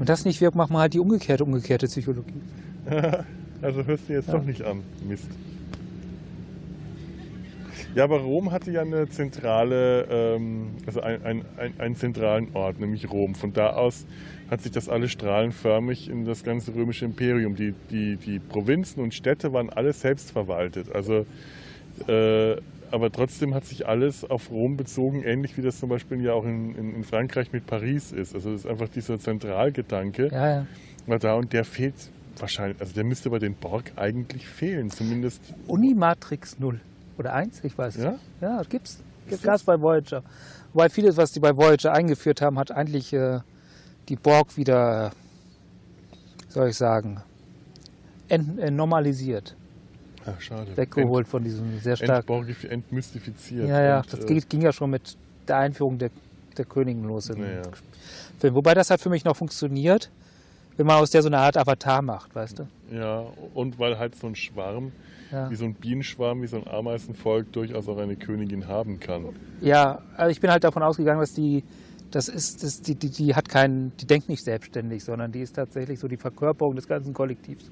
Und das nicht wirkt, machen wir halt die umgekehrte, umgekehrte Psychologie. Also hörst du jetzt Ja. doch nicht an. Mist. Ja, aber Rom hatte ja eine zentrale, ähm, also ein, ein, ein, einen zentralen Ort, nämlich Rom. Von da aus hat sich das alles strahlenförmig in das ganze römische Imperium. Die, die, die Provinzen und Städte waren alles selbstverwaltet. Also, äh, aber trotzdem hat sich alles auf Rom bezogen, ähnlich wie das zum Beispiel ja auch in, in, in Frankreich mit Paris ist. Also das ist einfach dieser Zentralgedanke Ja, ja. war da und der fehlt wahrscheinlich, also der müsste bei den Borg eigentlich fehlen, zumindest. Unimatrix 0 oder 1, ich weiß es Ja? nicht. Ja, das gibt's. Gibt Gas bei Voyager. Wobei vieles, was die bei Voyager eingeführt haben, hat eigentlich äh, die Borg wieder, wie soll ich sagen, ent, äh, normalisiert, Ah, schade. weggeholt von diesem sehr Ent, stark. entborgif- entmystifiziert. Ja, ja, und, das äh, ging, ja schon mit der Einführung der, der Königin los im Naja. Film. Wobei das hat für mich noch funktioniert, wenn man aus der so eine Art Avatar macht, weißt du? Ja, und weil halt so ein Schwarm, Ja, wie so ein Bienenschwarm, wie so ein Ameisenvolk durchaus auch eine Königin haben kann. ja also ich bin halt davon ausgegangen, dass die, das ist, das, die, die, die hat keinen, die denkt nicht selbstständig, sondern die ist tatsächlich so die Verkörperung des ganzen Kollektivs.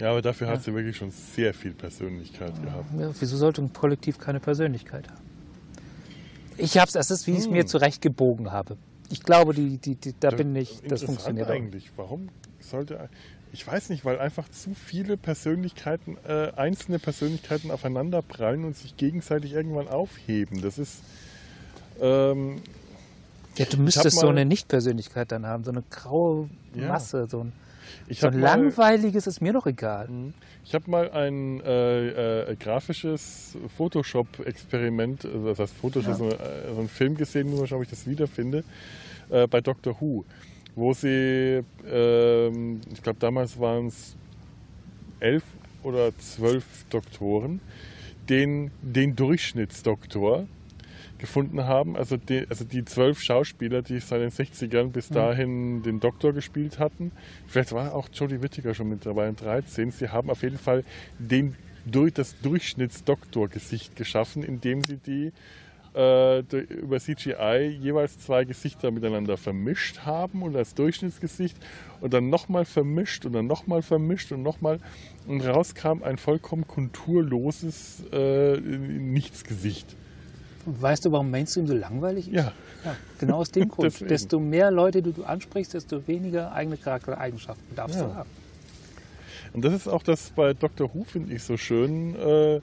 Ja, aber dafür Ja. hat sie wirklich schon sehr viel Persönlichkeit gehabt. Ja, wieso sollte ein Kollektiv keine Persönlichkeit haben? Ich hab's, das ist, wie ich es Hm. mir zurechtgebogen habe. Ich glaube, die, die, die, da bin ich, das funktioniert auch. eigentlich. Warum sollte. Ich weiß nicht, weil einfach zu viele Persönlichkeiten, äh, einzelne Persönlichkeiten aufeinanderprallen und sich gegenseitig irgendwann aufheben. Das ist. Ähm, Ja, du müsstest so eine Nicht-Persönlichkeit dann haben, so eine graue Ja. Masse, so ein, so ein mal- langweiliges ist mir doch egal. Ich habe mal ein äh, äh, grafisches Photoshop-Experiment, also das heißt Photoshop, Ja. so, äh, so einen Film gesehen, nur mal schauen, ob ich das wiederfinde, äh, bei Doctor Who, wo sie, ähm, ich glaube damals waren es elf oder zwölf Doktoren, den, den Durchschnittsdoktor gefunden haben. Also die, also die zwölf Schauspieler, die seit den 60ern bis Mhm. dahin den Doktor gespielt hatten, vielleicht war auch Jodie Whittaker schon mit dabei in 13, sie haben auf jeden Fall den, durch das Durchschnittsdoktor-Gesicht geschaffen, indem sie die äh, über CGI jeweils zwei Gesichter miteinander vermischt haben und als Durchschnittsgesicht und dann nochmal vermischt und dann nochmal vermischt und nochmal und rauskam ein vollkommen konturloses äh, Nichtsgesicht. Weißt du, warum Mainstream so langweilig ist? Ja, Ja, genau aus dem Grund. Desto mehr Leute du, du ansprichst, desto weniger eigene Charaktereigenschaften darfst Ja. du haben. und das ist auch das bei Dr. Who, finde ich so schön, äh,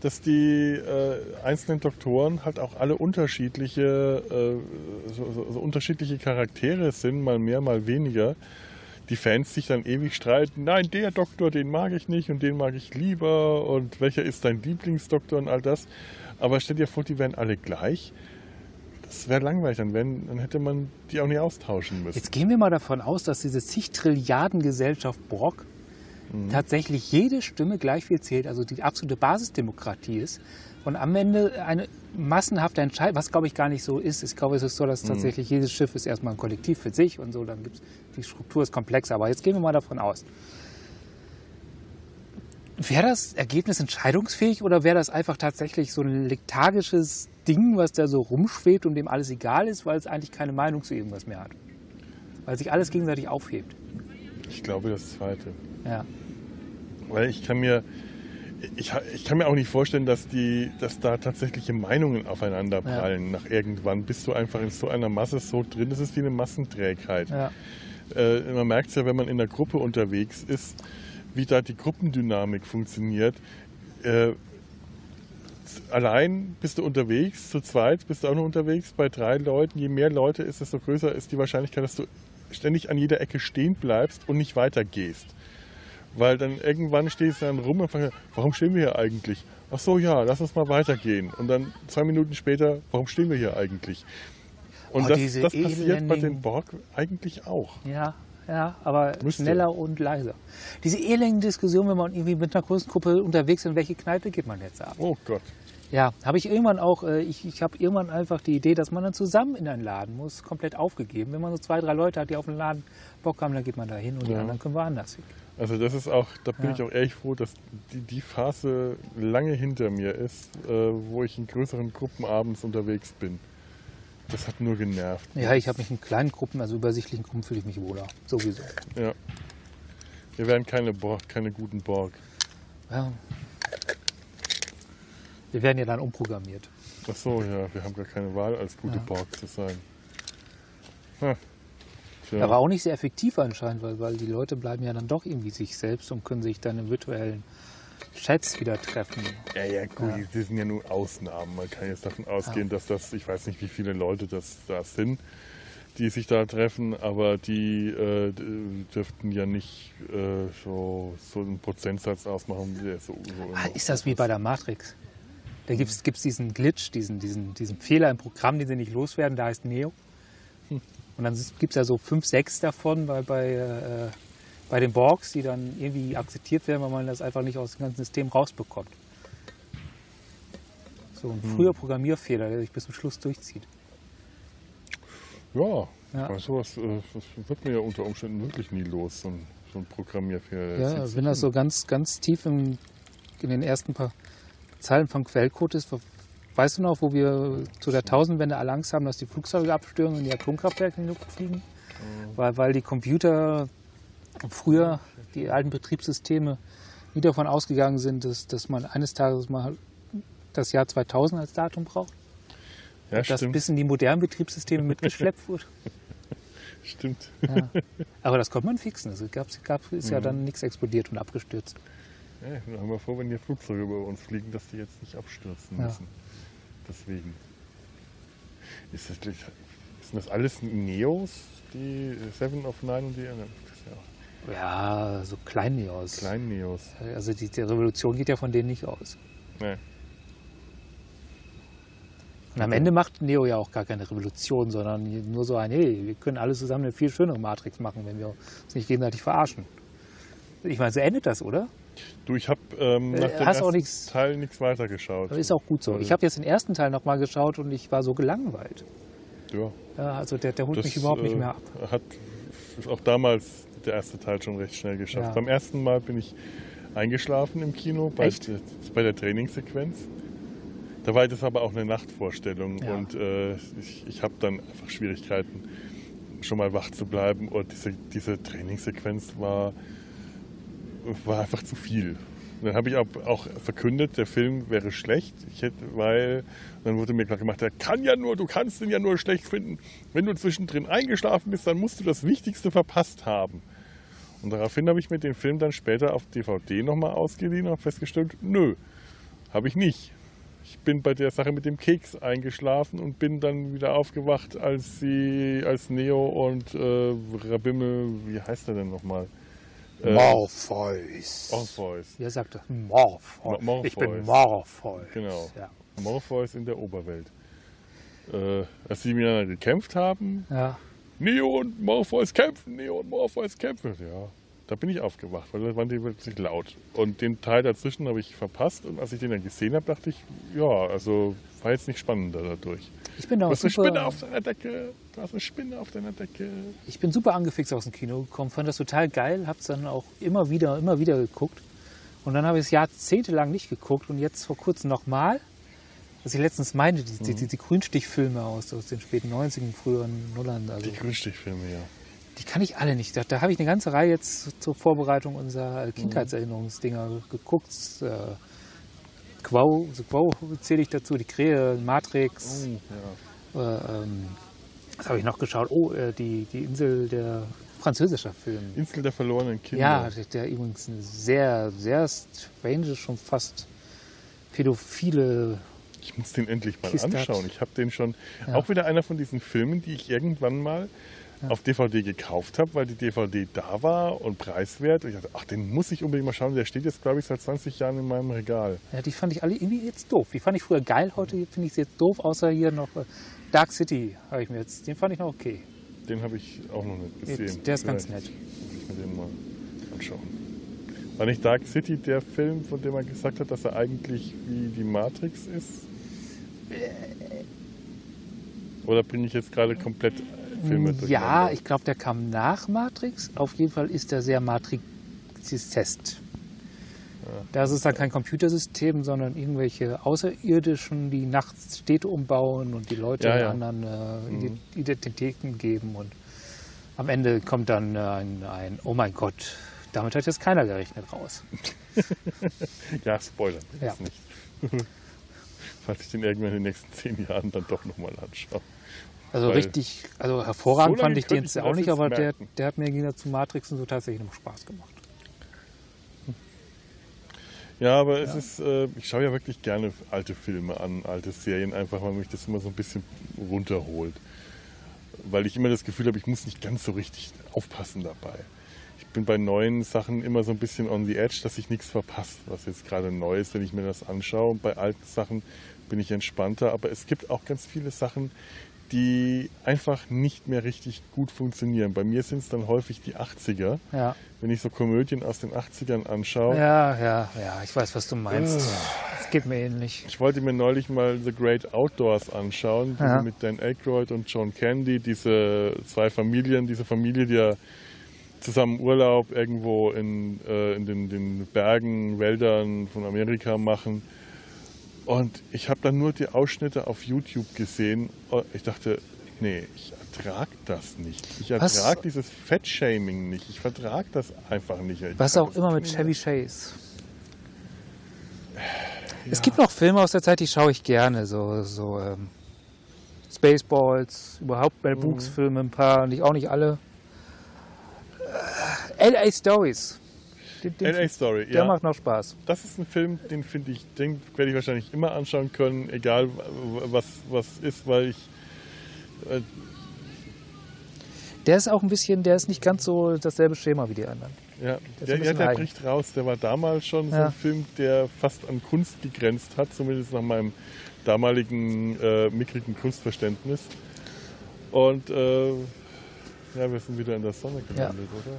dass die äh, einzelnen Doktoren halt auch alle unterschiedliche, äh, so, so, so unterschiedliche Charaktere sind, mal mehr, mal weniger. Die Fans sich dann ewig streiten, nein, der Doktor, den mag ich nicht und den mag ich lieber und welcher ist dein Lieblingsdoktor und all das. Aber stell dir vor, die wären alle gleich. Das wäre langweilig, dann, wären, dann hätte man die auch nicht austauschen müssen. Jetzt gehen wir mal davon aus, dass diese zig Trilliarden Gesellschaft Borg Mhm. tatsächlich jede Stimme gleich viel zählt, also die absolute Basisdemokratie ist und am Ende eine massenhafte Entscheidung, was glaube ich gar nicht so ist. Ich glaube, es ist so, Mhm. dass tatsächlich jedes Schiff ist erstmal ein Kollektiv für sich und so, dann gibt es, die Struktur ist komplexer. Aber jetzt gehen wir mal davon aus. Wäre das Ergebnis entscheidungsfähig oder wäre das einfach tatsächlich so ein lethargisches Ding, was da so rumschwebt und dem alles egal ist, weil es eigentlich keine Meinung zu irgendwas mehr hat? Weil sich alles gegenseitig aufhebt. Ich glaube das Zweite. Ja. Weil ich kann mir, ich, ich kann mir auch nicht vorstellen, dass, die, dass da tatsächliche Meinungen aufeinander prallen. Nach irgendwann bist du einfach in so einer Masse so drin. Das ist wie eine Massenträgheit. ja. Äh, man merkt es ja, wenn man in der Gruppe unterwegs ist, wie da die Gruppendynamik funktioniert. Äh, allein bist du unterwegs, zu zweit bist du auch noch unterwegs. Bei drei Leuten, je mehr Leute ist, desto größer ist die Wahrscheinlichkeit, dass du ständig an jeder Ecke stehen bleibst und nicht weitergehst. Weil dann irgendwann stehst du dann rum und fragst, warum stehen wir hier eigentlich? Ach so, ja, lass uns mal weitergehen. Und dann zwei Minuten später, warum stehen wir hier eigentlich? Und Oh, das, das passiert bei elendigen- den Borg eigentlich auch. Ja, ja, aber Müsste. schneller und leiser. Diese elenden Diskussion, wenn man irgendwie mit einer großen Gruppe unterwegs ist, in welche Kneipe geht man jetzt ab? Oh Gott. Ja, habe ich irgendwann auch, äh, ich, ich habe irgendwann einfach die Idee, dass man dann zusammen in einen Laden muss, komplett aufgegeben. Wenn man so zwei, drei Leute hat, die auf den Laden Bock haben, dann geht man da hin und die Ja. anderen können woanders hin. Also das ist auch, da bin Ja. ich auch ehrlich froh, dass die, die Phase lange hinter mir ist, äh, wo ich in größeren Gruppen abends unterwegs bin. Das hat nur genervt. Ja, ich habe mich in kleinen Gruppen, also übersichtlichen Gruppen, fühle ich mich wohler. Sowieso. Ja. Wir werden keine Borg, keine guten Borg. Ja. Wir werden ja dann umprogrammiert. Ach so, ja, wir haben gar keine Wahl, als gute Ja. Borg zu sein. Ha. Tja. Aber auch nicht sehr effektiv anscheinend, weil, weil die Leute bleiben ja dann doch irgendwie sich selbst und können sich dann in virtuellen Chats wieder treffen. Ja, ja, gut, Ja. die sind ja nur Ausnahmen. Man kann jetzt davon ausgehen, dass das, ich weiß nicht, wie viele Leute das da sind, die sich da treffen, aber die äh, dürften ja nicht äh, so, so einen Prozentsatz ausmachen. Der so, so Ah, ist das wie bei der Matrix? Da gibt es diesen Glitch, diesen, diesen, diesen Fehler im Programm, den sie nicht loswerden, der heißt Neo. Und dann gibt es ja so fünf, sechs davon bei, bei, äh, bei den Borgs, die dann irgendwie akzeptiert werden, weil man das einfach nicht aus dem ganzen System rausbekommt. So ein früher Programmierfehler, der sich bis zum Schluss durchzieht. Ja, Ja. aber sowas äh, das wird mir ja unter Umständen wirklich nie los, so ein, so ein Programmierfehler. Ja, wenn das so ganz, ganz tief im, in den ersten paar Zeilen von Quellcode ist, weißt du noch, wo wir zu der Tausendwende alle Angst haben, dass die Flugzeuge abstürzen und die Atomkraftwerke in die Luft fliegen? Weil, weil die Computer früher, die alten Betriebssysteme, nie davon ausgegangen sind, dass, dass man eines Tages mal das Jahr 2000 als Datum braucht. ja, Das stimmt, bis in die modernen Betriebssysteme mitgeschleppt wurde. stimmt. Ja. Aber das konnte man fixen. Also gab, gab, ist ja dann nichts explodiert und abgestürzt. Ja, ich bin auch immer froh, wenn hier Flugzeuge über uns fliegen, dass die jetzt nicht abstürzen Ja. Deswegen. Ist das, sind das alles Neos, die Seven of Nine und die ist ja so Kleinneos. kleinen Neos? Also die, die Revolution geht ja von denen nicht aus. Nee. Und am Ende macht Neo ja auch gar keine Revolution, sondern nur so ein, hey, wir können alle zusammen eine viel schönere Matrix machen, wenn wir uns nicht gegenseitig verarschen. Ich meine, so endet das, oder? Du, ich habe ähm, Äh, nach dem hast ersten nichts- Teil nichts weitergeschaut. Das ist auch gut so. Ich habe jetzt den ersten Teil nochmal geschaut und ich war so gelangweilt. ja, Ja, also der, der holt das, mich überhaupt nicht äh, mehr ab. Hat auch damals der erste Teil schon recht schnell geschafft. Ja. Beim ersten Mal bin ich eingeschlafen im Kino bei, der- bei der Trainingssequenz. Da war das aber auch eine Nachtvorstellung Ja. und äh, ich, ich habe dann einfach Schwierigkeiten, schon mal wach zu bleiben. Und diese, diese Trainingssequenz war, war einfach zu viel. Und dann habe ich auch, verkündet, der Film wäre schlecht, hätte, weil dann wurde mir klar gemacht, der kann ja nur, du kannst ihn ja nur schlecht finden. Wenn du zwischendrin eingeschlafen bist, dann musst du das Wichtigste verpasst haben. Und daraufhin habe ich mir den Film dann später auf DVD nochmal ausgeliehen und habe festgestellt, nö, habe ich nicht. Ich bin bei der Sache mit dem Keks eingeschlafen und bin dann wieder aufgewacht, als sie, als Neo und äh, Rabimmel, wie heißt er denn nochmal? Äh, Morpheus. Orpheus. Wie er sagte, Morpheus. Mo- Ich bin Morpheus. Morpheus. Genau. Ja. Morpheus in der Oberwelt. Äh, als sie miteinander gekämpft haben, ja. Neo und Morpheus kämpfen, Neo und Morpheus kämpfen. Ja, da bin ich aufgewacht, weil da waren die plötzlich laut. Und den Teil dazwischen habe ich verpasst und als ich den dann gesehen habe, dachte ich, ja, also war jetzt nicht spannender dadurch. Ich bin Du auch hast eine Spinne auf deiner Decke, du hast eine Spinne auf deiner Decke. ich bin super angefixt aus dem Kino gekommen, fand das total geil, hab's dann auch immer wieder, immer wieder geguckt. Und dann habe ich es jahrzehntelang nicht geguckt und jetzt vor kurzem nochmal, was ich letztens meinte, die, die, die, die Grünstichfilme aus, aus den späten 90ern, früheren Nullern, also Die Grünstichfilme, ja. Die kann ich alle nicht. Da, da habe ich eine ganze Reihe jetzt zur Vorbereitung unserer Kindheitserinnerungsdinger geguckt. Äh, Quo, The Quo zähle ich dazu, die Krähe, Matrix. Oh, Äh, ähm, was habe ich noch geschaut? Oh, äh, die, die Insel der französischer Film. Insel der verlorenen Kinder. Ja, der, der übrigens eine sehr, sehr strange, schon fast pädophile. Ich muss den endlich mal Kiste hat- anschauen. Ich habe den schon. Ja. Auch wieder einer von diesen Filmen, die ich irgendwann mal auf DVD gekauft habe, weil die DVD da war und preiswert. Und ich dachte, ach, den muss ich unbedingt mal schauen. Der steht jetzt, glaube ich, seit 20 Jahren in meinem Regal. Ja, die fand ich alle irgendwie jetzt doof. Die fand ich früher geil, heute finde ich sie jetzt doof, außer hier noch äh, Dark City habe ich mir jetzt. Den fand ich noch okay. Den habe ich auch noch nicht gesehen. Der ist ganz Vielleicht nett. Muss ich mir den mal anschauen. War nicht Dark City der Film, von dem man gesagt hat, dass er eigentlich wie die Matrix ist? Oder bringe ich jetzt gerade komplett Filme Ja, ich glaube, der kam nach Matrix. Auf jeden Fall ist er sehr Matrix-Test. Da ist es dann kein Computersystem, sondern irgendwelche Außerirdischen, die nachts Städte umbauen und die Leute Ja, ja. Mhm. anderen äh, Ide- Identitäten geben. Und am Ende kommt dann äh, ein, ein Oh mein Gott, damit hat jetzt keiner gerechnet raus. Ja, Spoiler, Ja. das nicht. Falls ich den irgendwann in den nächsten zehn Jahren dann doch nochmal anschaue. Also richtig, also hervorragend so fand ich den jetzt auch nicht, aber der, merken. der hat mir gegen zu Matrix und so tatsächlich noch Spaß gemacht. Ja, aber es ist, äh, ich schaue ja wirklich gerne alte Filme an, alte Serien, einfach weil mich das immer so ein bisschen runterholt. Weil ich immer das Gefühl habe, ich muss nicht ganz so richtig aufpassen dabei. Ich bin bei neuen Sachen immer so ein bisschen on the edge, dass ich nichts verpasse, was jetzt gerade neu ist, wenn ich mir das anschaue. Und bei alten Sachen bin ich entspannter. Aber es gibt auch ganz viele Sachen, die einfach nicht mehr richtig gut funktionieren. Bei mir sind es dann häufig die 80er. Ja, Wenn ich so Komödien aus den 80ern anschaue, ja, ja, ja, ich weiß, was du meinst. Es geht mir ähnlich. Ich wollte mir neulich mal The Great Outdoors anschauen, Ja. mit Dan Aykroyd und John Candy, diese zwei Familien, diese Familie, die ja zusammen Urlaub irgendwo in, äh, in den, den Bergen, Wäldern von Amerika machen. Und ich habe dann nur die Ausschnitte auf YouTube gesehen. Und Ich dachte, nee, ich ertrage das nicht. Ich ertrage dieses Fettshaming nicht. Ich vertrage das einfach nicht. Ich Was auch immer mit Chevy Chase. Es gibt noch Filme aus der Zeit, die schaue ich gerne. So, so ähm, Spaceballs, überhaupt Mel Mhm. Brooks Filme, ein paar, nicht, auch nicht alle. Äh, L.A. Stories. Den, den, LA Story, der ja. macht noch Spaß. Das ist ein Film, den finde ich, den werde ich wahrscheinlich immer anschauen können, egal was, was ist, weil ich. Äh, Der ist auch ein bisschen, der ist nicht ganz so dasselbe Schema wie die anderen. ja, der, ja, der bricht raus. Der war damals schon so Ja. ein Film, der fast an Kunst gegrenzt hat, zumindest nach meinem damaligen äh, mickrigen Kunstverständnis. Und äh, ja, wir sind wieder in der Sonne gelandet, oder?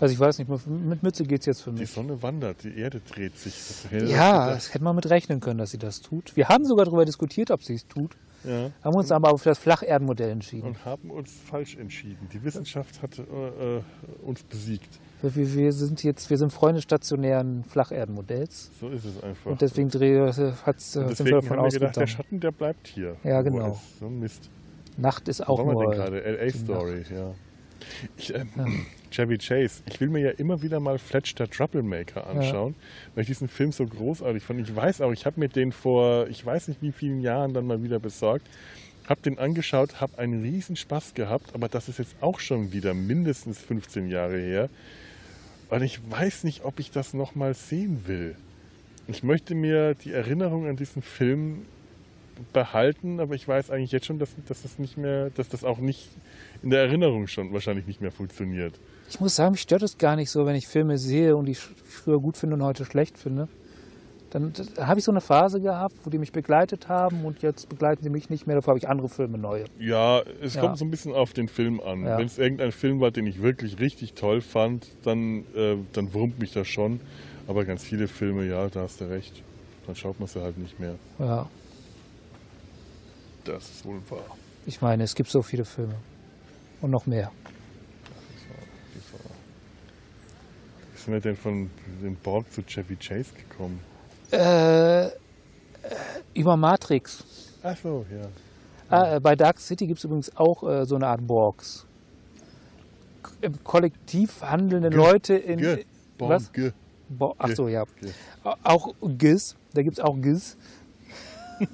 Also ich weiß nicht, mit Mütze geht es jetzt für mich. Die Sonne wandert, die Erde dreht sich. ja, das hätte man mit rechnen können, dass sie das tut. Wir haben sogar darüber diskutiert, ob sie es tut. Ja. Haben uns aber für das Flacherdenmodell entschieden. Und haben uns falsch entschieden. Die Wissenschaft hat äh, äh uns besiegt. Wir, wir, sind jetzt, wir sind Freunde stationären Flacherdenmodells. So ist es einfach. Und deswegen hat es sind wir davon haben wir gedacht, der Schatten, der bleibt hier. Ja, genau. So Mist. Nacht ist auch Wo nur. gerade? LA Story, ja. Ich, ähm, ja. Chevy Chase. Ich will mir ja immer wieder mal Fletch der Troublemaker anschauen, ja. weil ich diesen Film so großartig fand. Ich weiß auch, ich habe mir den vor, ich weiß nicht wie vielen Jahren dann mal wieder besorgt. Habe den angeschaut, habe einen riesen Spaß gehabt, aber das ist jetzt auch schon wieder mindestens 15 Jahre her. Und ich weiß nicht, ob ich das nochmal sehen will. Ich möchte mir die Erinnerung an diesen Film behalten, aber ich weiß eigentlich jetzt schon, dass, dass das nicht mehr, dass das auch nicht in der Erinnerung schon wahrscheinlich nicht mehr funktioniert. Ich muss sagen, mich stört es gar nicht so, wenn ich Filme sehe und die früher gut finde und heute schlecht finde. Dann, dann habe ich so eine Phase gehabt, wo die mich begleitet haben und jetzt begleiten sie mich nicht mehr. Dafür habe ich andere Filme neue. Ja, es ja. kommt so ein bisschen auf den Film an. Ja. Wenn es irgendein Film war, den ich wirklich richtig toll fand, dann, äh, dann wurmt mich das schon. Aber ganz viele Filme, ja, da hast du recht. Dann schaut man sie halt nicht mehr. Ja. Das ist wohl wahr. Ich meine, es gibt so viele Filme. Und noch mehr. Wie sind wir denn von dem Borg zu Chevy Chase gekommen? Äh, über Matrix. Ach so, ja. Ah, äh, bei Dark City gibt es übrigens auch äh, so eine Art Borgs. K kollektiv handelnde G Leute in. G Borg, was? G Bo Ach so, ja. Auch GIS. Da gibt es auch GIS.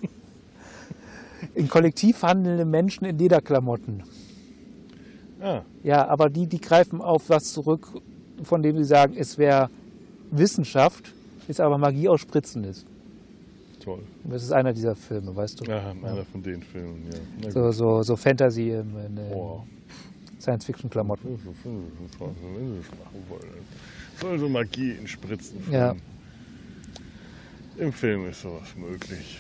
in kollektiv handelnde Menschen in Lederklamotten. Ah. Ja, aber die, die greifen auf was zurück, von dem sie sagen, es wäre Wissenschaft, ist aber Magie aus Spritzen ist. Toll. Das ist einer dieser Filme, weißt du? Ja, einer ja. von den Filmen, ja. So, so, so Fantasy in, in oh. Science-Fiction-Klamotten. Soll so Magie in Spritzen. Ja. Im Film ist sowas möglich.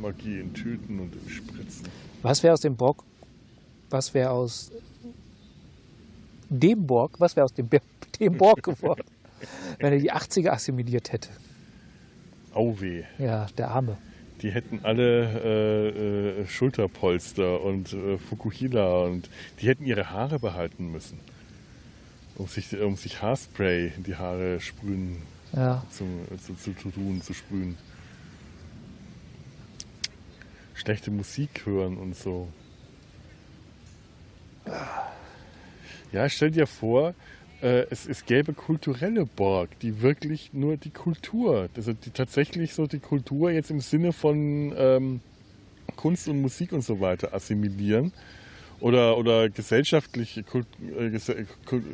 Magie in Tüten und in Spritzen. Was wäre aus dem Bock? Was wäre aus dem Borg? Was wäre aus dem, dem Borg geworden, wenn er die 80er assimiliert hätte? Auweh. Ja, der Arme. Die hätten alle äh, äh, Schulterpolster und äh, Fukuhila und die hätten ihre Haare behalten müssen. Um sich, um sich Haarspray in die Haare sprühen ja. zu, zu, zu tun, zu sprühen schlechte Musik hören und so. Ja, stell dir vor, äh, es, es gäbe kulturelle Borg, die wirklich nur die Kultur, also die tatsächlich so die Kultur jetzt im Sinne von ähm, Kunst und Musik und so weiter assimilieren oder, oder gesellschaftliche, äh,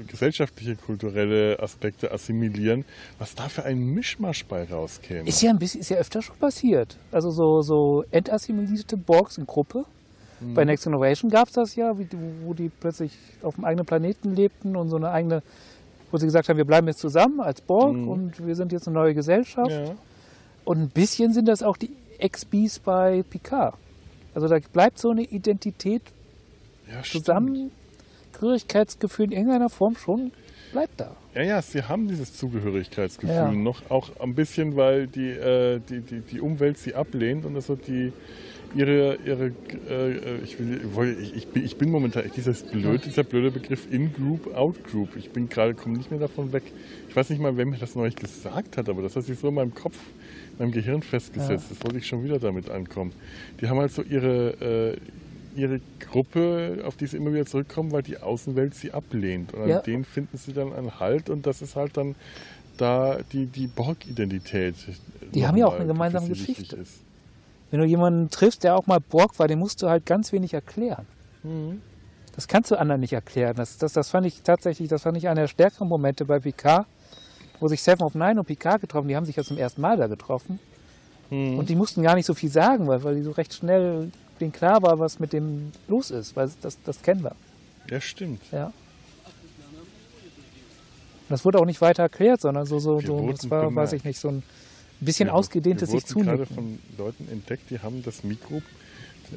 gesellschaftliche kulturelle Aspekte assimilieren, was da für ein Mischmasch bei rauskäme. Ist ja ein bisschen, ist ja öfter schon passiert. Also so, so entassimilierte Borgs in Gruppe. Mhm. Bei Next Generation gab es das ja, wo die plötzlich auf einem eigenen Planeten lebten und so eine eigene, wo sie gesagt haben, wir bleiben jetzt zusammen als Borg mhm. und wir sind jetzt eine neue Gesellschaft. Ja. Und ein bisschen sind das auch die Ex-Bees bei Picard. Also da bleibt so eine Identität ja, Zusammengehörigkeitsgefühl in irgendeiner Form schon bleibt da. Ja, ja, sie haben dieses Zugehörigkeitsgefühl ja. noch, auch ein bisschen, weil die, äh, die, die, die Umwelt sie ablehnt und also die ihre, ihre äh, ich, will, ich, ich, bin, ich bin momentan dieses blöd, dieser blöde Begriff In-Group, Out-Group. Ich bin gerade, komme nicht mehr davon weg. Ich weiß nicht mal, wer mir das neulich gesagt hat, aber das hat sich so in meinem Kopf, in meinem Gehirn festgesetzt. Ja. Das wollte ich schon wieder damit ankommen. Die haben halt so ihre, äh, ihre Gruppe, auf die sie immer wieder zurückkommen, weil die Außenwelt sie ablehnt. Und ja. an denen finden sie dann einen Halt und das ist halt dann da die, die Borg-Identität. Die haben ja auch eine gemeinsame Geschichte. Wenn du jemanden triffst, der auch mal Borg war, den musst du halt ganz wenig erklären. Mhm. Das kannst du anderen nicht erklären. Das, das, das fand ich tatsächlich, das fand ich einer der stärkeren Momente bei Picard, wo sich Seven of Nine und Picard getroffen, die haben sich ja zum ersten Mal da getroffen. Mhm. Und die mussten gar nicht so viel sagen, weil, weil die so recht schnell denen klar war, was mit dem los ist, weil das, das kennen wir. Ja, stimmt. Ja. Das wurde auch nicht weiter erklärt, sondern so, so, so das war, weiß ich nicht, so ein bisschen wir, ausgedehntes sich zunicken. gerade von Leuten entdeckt, die haben das Mikro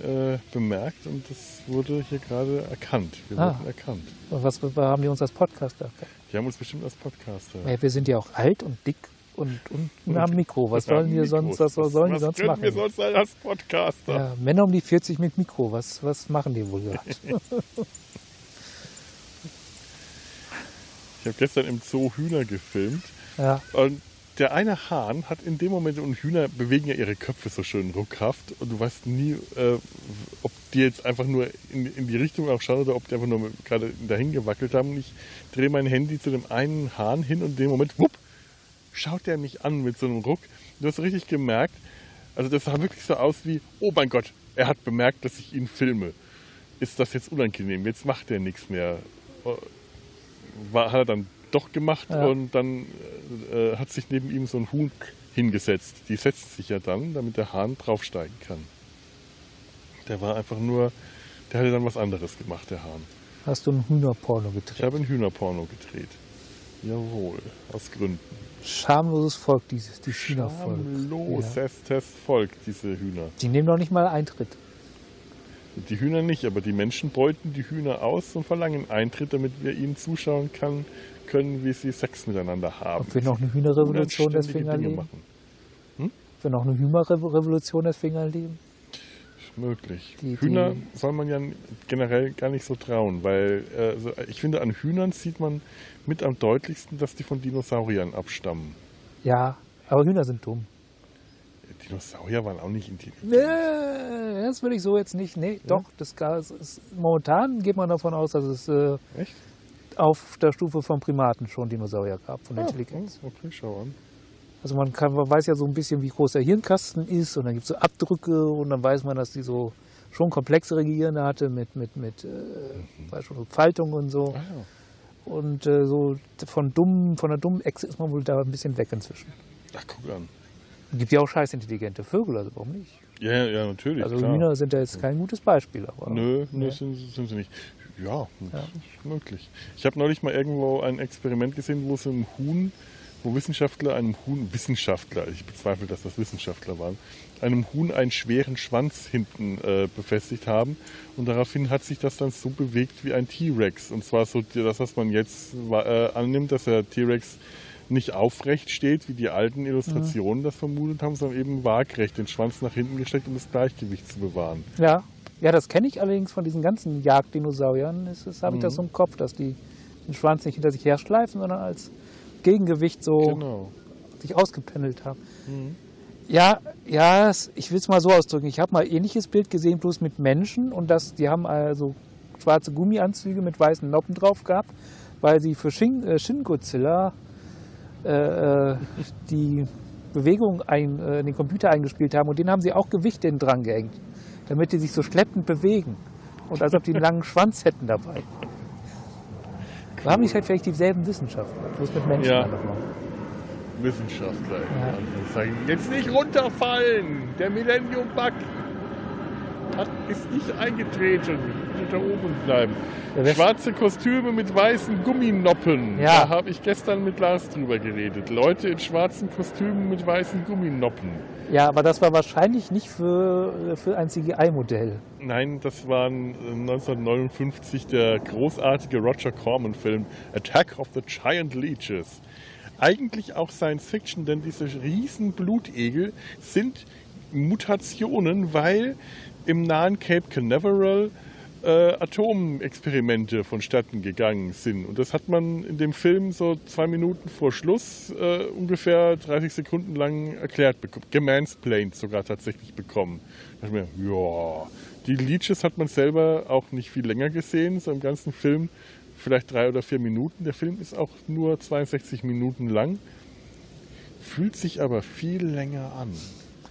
äh, bemerkt und das wurde hier gerade erkannt. Wir Ah. wurden erkannt. Und was haben die uns als Podcaster erkannt? Die haben uns bestimmt als Podcaster. Ja, wir sind ja auch alt und dick und, und, Und- am Mikro. Was sollen wir sonst, was, was sollen die was sonst können machen? wir sonst als Podcaster? Ja, Männer um die 40 mit Mikro, was, was machen die wohl gerade? Ich habe gestern im Zoo Hühner gefilmt ja, und der eine Hahn hat in dem Moment, und Hühner bewegen ja ihre Köpfe so schön ruckhaft und du weißt nie, äh, ob die jetzt einfach nur in, in die Richtung auch schauen oder ob die einfach nur gerade dahin gewackelt haben. Und ich drehe mein Handy zu dem einen Hahn hin und in dem Moment, wupp, schaut der mich an mit so einem Ruck. Du hast richtig gemerkt, also das sah wirklich so aus wie, oh mein Gott, er hat bemerkt, dass ich ihn filme. Ist das jetzt unangenehm? Jetzt macht er nichts mehr. War, hat er dann doch gemacht Ja. und dann äh, hat sich neben ihm so ein Huhn hingesetzt. Die setzt sich ja dann, damit der Hahn draufsteigen kann. Der war einfach nur, der hatte dann was anderes gemacht, der Hahn. hast du ein Hühnerporno Ich gedreht? habe ein Hühnerporno gedreht. Jawohl, aus Gründen. Schamloses Volk, dieses, die Hühnervolk. Schamloses Volk, diese Hühner. Die nehmen doch nicht mal Eintritt. Die Hühner nicht, aber die Menschen beuten die Hühner aus und verlangen Eintritt, damit wir ihnen zuschauen kann, können, wie sie Sex miteinander haben. Ob wir noch eine Hühnerrevolution deswegen erleben? machen. Ob wir noch eine Hühnerrevolution deswegen erleben? Möglich. Die- die- Hühner soll man ja generell gar nicht so trauen, weil äh, so- ich finde, an Hühnern sieht man mit am deutlichsten, dass die von Dinosauriern abstammen. Ja, aber Hühner sind dumm. Dinosaurier waren auch nicht intelligent. Nee, das würde ich so jetzt nicht. Nee, doch, das Gas ist, momentan geht man davon aus, dass es äh, auf der Stufe von Primaten schon Dinosaurier gab, von der Ah, Intelligenz. oh, okay, schau an. Also man, kann, man weiß ja so ein bisschen, wie groß der Hirnkasten ist und dann gibt es so Abdrücke und dann weiß man, dass die so schon komplexere Gehirne hatte mit, mit, mit äh, schon, Faltung und so. Ah, ja. Und äh, so von dumm, von der dummen Echse ist man wohl da ein bisschen weg inzwischen. Ach, guck an. Es gibt ja auch scheißintelligente Vögel, also warum nicht? Ja, ja, ja, natürlich. Also klar. Hühner sind ja jetzt kein gutes Beispiel. Aber Nö, nö Nee. sind, sind sie nicht. Ja, Ja. möglich. Ich habe neulich mal irgendwo ein Experiment gesehen, wo so ein Huhn, wo Wissenschaftler einem Huhn, Wissenschaftler, ich bezweifle, dass das Wissenschaftler waren, einem Huhn einen schweren Schwanz hinten äh, befestigt haben. Und daraufhin hat sich das dann so bewegt wie ein T-Rex. Und zwar so das, was man jetzt äh, annimmt, dass der T-Rex nicht aufrecht steht, wie die alten Illustrationen das vermutet haben, sondern eben waagrecht den Schwanz nach hinten gesteckt, um das Gleichgewicht zu bewahren. Ja, ja, das kenne ich allerdings von diesen ganzen Jagddinosauriern. Das, habe ich Mhm. das so im Kopf, dass die den Schwanz nicht hinter sich herschleifen, sondern als Gegengewicht so Genau. sich ausgependelt haben. Mhm. Ja, ja, ich will es mal so ausdrücken. Ich habe mal ein ähnliches Bild gesehen, bloß mit Menschen und das, die haben also schwarze Gummianzüge mit weißen Noppen drauf gehabt, weil sie für Shin, äh, Shin Godzilla äh, äh, die Bewegung ein, äh, in den Computer eingespielt haben und den haben sie auch Gewicht innen dran gehängt, damit die sich so schleppend bewegen und als ob die einen langen Schwanz hätten dabei. Da haben die halt vielleicht dieselben Wissenschaftler, bloß mit Menschen. Ja. einfach mal. Wissenschaftler. Ja. Jetzt nicht runterfallen! Der Millennium Bug hat, ist nicht eingetreten. Da oben bleiben. Ja, Schwarze Kostüme mit weißen Gumminoppen. Ja. Da habe ich gestern mit Lars drüber geredet. Leute in schwarzen Kostümen mit weißen Gumminoppen. Ja, aber das war wahrscheinlich nicht für, für ein CGI-Modell. Nein, das war äh, 1959 der großartige Roger Corman-Film Attack of the Giant Leeches. Eigentlich auch Science Fiction, denn diese riesen Blutegel sind Mutationen, weil im nahen Cape Canaveral äh, Atomexperimente vonstatten gegangen sind. Und das hat man in dem Film so zwei Minuten vor Schluss äh, ungefähr 30 Sekunden lang erklärt bekommen, gemansplained sogar tatsächlich bekommen. Da dachte ich mir, ja, die Leeches hat man selber auch nicht viel länger gesehen, so im ganzen Film vielleicht drei oder vier Minuten. Der Film ist auch nur 62 Minuten lang, fühlt sich aber viel länger an.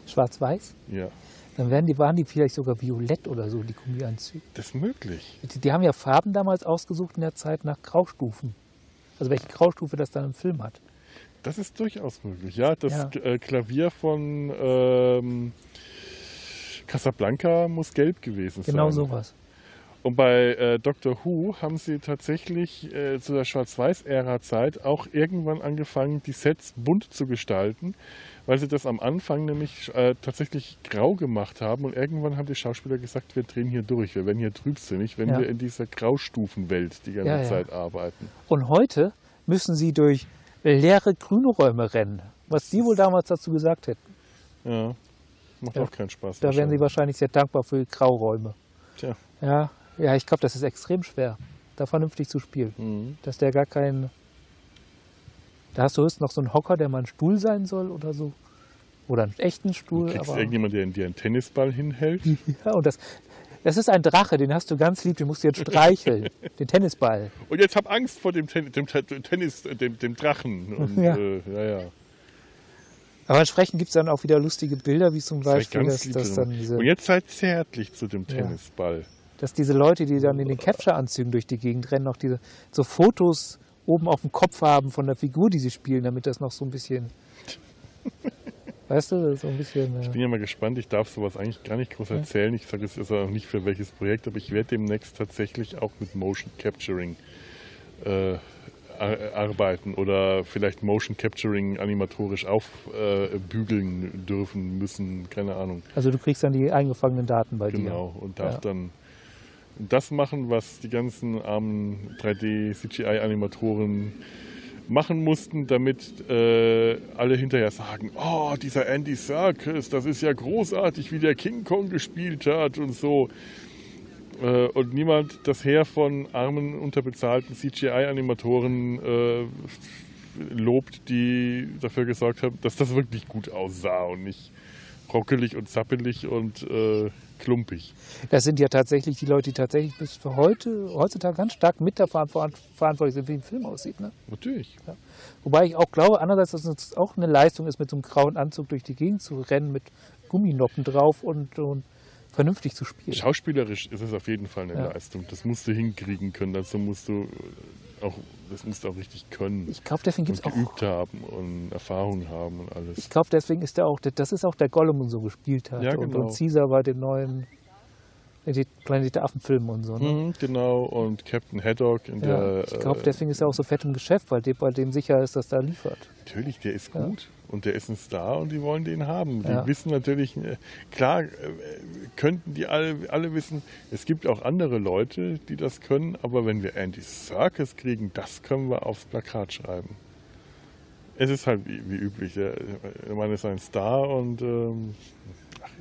Schwarz-Weiß. Ja, Dann werden die, waren die vielleicht sogar violett oder so, die Gummianzüge. das ist möglich. Die, die haben ja Farben damals ausgesucht in der Zeit nach Graustufen. Also welche Graustufe das dann im Film hat. Das ist durchaus möglich, ja. Das Ja. äh, Klavier von ähm, Casablanca muss gelb gewesen Genau sein. sowas. Und bei äh, Doctor Who haben sie tatsächlich äh, zu der Schwarz-Weiß-Ära-Zeit auch irgendwann angefangen, die Sets bunt zu gestalten, weil sie das am Anfang nämlich äh, tatsächlich grau gemacht haben und irgendwann haben die Schauspieler gesagt, wir drehen hier durch, wir werden hier trübsinnig, wenn Ja. wir in dieser Graustufenwelt die ganze Ja. Zeit arbeiten. Und heute müssen sie durch leere grüne Räume rennen. Was die wohl damals dazu gesagt hätten. Ja, macht auch keinen Spaß. Da wären sie wahrscheinlich sehr dankbar für die Grauräume. Tja. Ja, ja ich glaube, das ist extrem schwer, da vernünftig zu spielen. Mhm. Dass der gar keinen. Da hast du höchstens noch so einen Hocker, der mal ein Stuhl sein soll oder so. Oder einen echten Du Stuhl. kriegst Aber, irgendjemand, der dir einen Tennisball hinhält. ja, und das, das ist ein Drache, den hast du ganz lieb, den musst du jetzt streicheln. den Tennisball. Und jetzt hab Angst vor dem, Ten dem Te- Tennis, äh, dem, dem Drachen. Und, Ja. Äh, ja, ja. Aber entsprechend gibt es dann auch wieder lustige Bilder, wie zum Beispiel, dass, lieb dass, zu dann diese, Und jetzt seid zärtlich zu dem Ja. Tennisball. dass diese Leute, die dann in den Capture-Anzügen durch die Gegend rennen, noch diese so Fotos oben auf dem Kopf haben von der Figur, die sie spielen, damit das noch so ein bisschen. weißt du, so ein bisschen. Ich Äh, bin ja mal gespannt, ich darf sowas eigentlich gar nicht groß erzählen. Ich sage es ist auch nicht für welches Projekt, aber ich werde demnächst tatsächlich auch mit Motion Capturing äh, ar- arbeiten oder vielleicht Motion Capturing animatorisch aufbügeln äh, dürfen müssen, keine Ahnung. also du kriegst dann die eingefangenen Daten bei Genau, und darf Ja. dann das machen, was die ganzen armen 3D-CGI-Animatoren machen mussten, damit äh, alle hinterher sagen, oh, dieser Andy Serkis, das ist ja großartig, wie der King Kong gespielt hat und so. Äh, und niemand das Heer von armen, unterbezahlten CGI-Animatoren äh, lobt, die dafür gesorgt haben, dass das wirklich gut aussah und nicht rockelig und zappelig und äh, klumpig. Ja. Das sind ja tatsächlich die Leute, die tatsächlich bis für heute, heutzutage ganz stark mit verant- verantwortlich sind, wie ein Film aussieht. Ne? Natürlich. Wobei ich auch glaube, andererseits, dass es auch eine Leistung ist, mit so einem grauen Anzug durch die Gegend zu rennen, mit Gumminoppen drauf und, und vernünftig zu spielen. Schauspielerisch ist es auf jeden Fall eine Ja. Leistung. Das musst du hinkriegen können. Dazu musst du auch, das musst du auch richtig können. Ich glaube, deswegen gibt und es auch geübt haben und Erfahrung haben und alles. Ich glaube, deswegen ist er auch, das ist auch der Gollum und so gespielt hat. Ja, und, genau. und Caesar bei den neuen die Planet der Affen-Filmen und so. Ne? Mhm, genau, und Captain Haddock in Ja, der. ich glaube, äh, deswegen ist er auch so fett im Geschäft, weil bei dem sicher ist, dass er liefert. Natürlich, der ist Ja. gut und der ist ein Star und die wollen den haben. Die Ja. wissen natürlich, äh, klar, äh, könnten die alle, alle wissen, es gibt auch andere Leute, die das können, aber wenn wir Andy Serkis kriegen, das können wir aufs Plakat schreiben. Es ist halt wie, wie üblich. Der, Mann ist ein Star und ähm,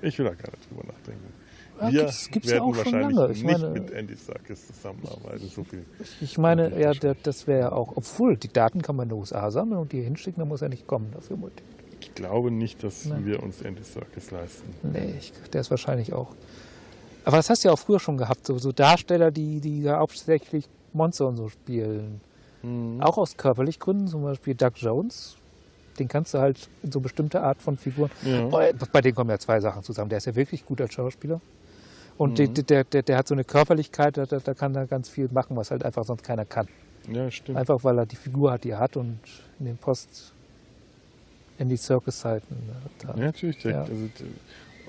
ich will da gar nicht drüber nachdenken. Ja, wir gibt's- gibt's ja werden auch schon wahrscheinlich lange. Ich nicht meine- mit Andy Serkis zusammenarbeiten. So viel. Ich meine, ja, das wäre ja auch, obwohl die Daten kann man in den USA sammeln und die hinschicken, dann muss er nicht kommen dafür. Ich glaube nicht, dass Nein. wir uns Andy Serkis leisten. Nee, ich, der ist wahrscheinlich auch. Aber das hast du ja auch früher schon gehabt, so, so Darsteller, die, die ja hauptsächlich Monster und so spielen. Mhm. Auch aus körperlich Gründen, zum Beispiel Doug Jones. Den kannst du halt in so bestimmte Art von Figuren. Ja. Bei denen kommen ja zwei Sachen zusammen. Der ist ja wirklich gut als Schauspieler. Und Mhm. der, der, der, hat so eine Körperlichkeit, da, da kann er ganz viel machen, was halt einfach sonst keiner kann. Ja, stimmt. Einfach weil er die Figur hat, die er hat und in den Post, in die Circus-Zeiten. da- Ja, natürlich. Der, Ja. Also,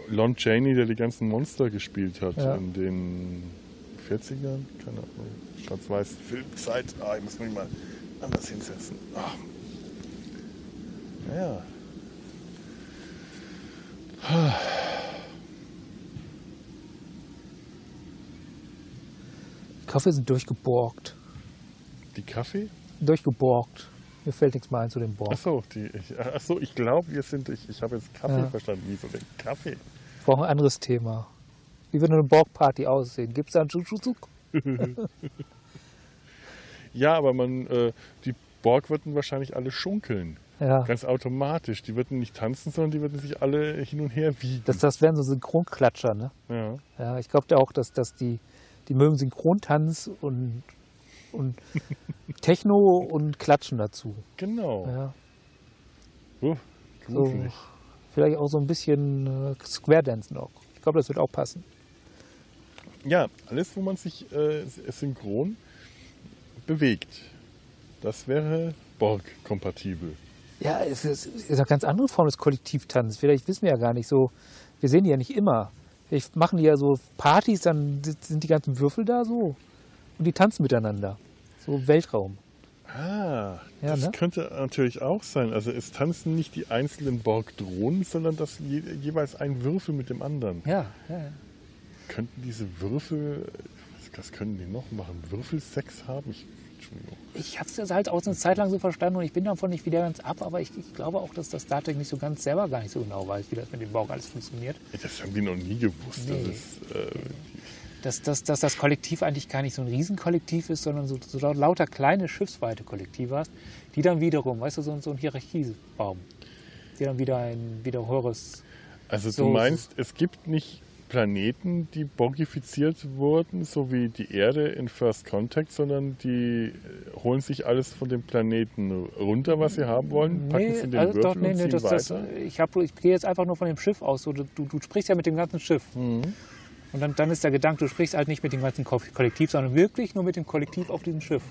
Lon Chaney, der die ganzen Monster gespielt hat Ja. in den 40ern, keine Ahnung, schwarz-weiß Filmzeit. Ah, ich muss mich mal anders hinsetzen. Ah. Ja. Kaffee sind durchgeborgt. Die Kaffee? Durchgeborgt. Mir fällt nichts mehr ein zu dem Borg. Achso, ach so, ich glaube, wir sind, ich, ich habe jetzt Kaffee Ja. verstanden. Wieso denn Kaffee? Ich brauche ein anderes Thema. Wie würde eine Borg-Party aussehen? Gibt es da einen Chuchuzuk? Ja, aber man, äh, die Borg würden wahrscheinlich alle schunkeln. Ja. Ganz automatisch. Die würden nicht tanzen, sondern die würden sich alle hin und her wiegen. Das, das wären so Synchronklatscher, ne? ja. Ja, ich glaube auch, dass, dass die, die mögen Synchrontanz und, und Techno und Klatschen dazu. Genau. Ja, Uh, so, vielleicht auch so ein bisschen äh, Square Dance noch. Ich glaube, das wird auch passen. Ja, alles, wo man sich äh, synchron bewegt. Das wäre Borg-kompatibel. Ja, es ist, es ist eine ganz andere Form des Kollektivtanzes. Vielleicht wissen wir ja gar nicht so. Wir sehen die ja nicht immer. Vielleicht machen die ja so Partys, dann sind die ganzen Würfel da so. Und die tanzen miteinander. So Weltraum. Ah, Ja, das ne? könnte natürlich auch sein. Also es tanzen nicht die einzelnen Borg-Drohnen, sondern das je, jeweils ein Würfel mit dem anderen. Ja, ja, ja. Könnten diese Würfel, was können die noch machen? Würfelsex haben? Ich. Ich habe es halt auch eine Zeit lang so verstanden und ich bin davon nicht wieder ganz ab, aber ich, ich glaube auch, dass das Trek nicht so ganz selber gar nicht so genau weiß, wie das mit dem Borg alles funktioniert. Das haben die noch nie gewusst. Nee. Das, äh, Dass, dass, dass das Kollektiv eigentlich gar nicht so ein Riesenkollektiv ist, sondern so, so lauter kleine schiffsweite Kollektive hast, die dann wiederum, weißt du, so, so ein Hierarchiebaum, die dann wieder ein wieder höheres. also So- du meinst, es gibt nicht Planeten, die borgifiziert wurden, so wie die Erde in First Contact, sondern die äh, holen sich alles von dem Planeten runter, was sie haben wollen, packen es in den also Würfel doch, nee, und nee, ziehen das, das, weiter. ich, hab, ich gehe jetzt einfach nur von dem Schiff aus. So, du, du sprichst ja mit dem ganzen Schiff. Mhm. Und dann, dann ist der Gedanke, du sprichst halt nicht mit dem ganzen Ko- Kollektiv, sondern wirklich nur mit dem Kollektiv auf diesem Schiff.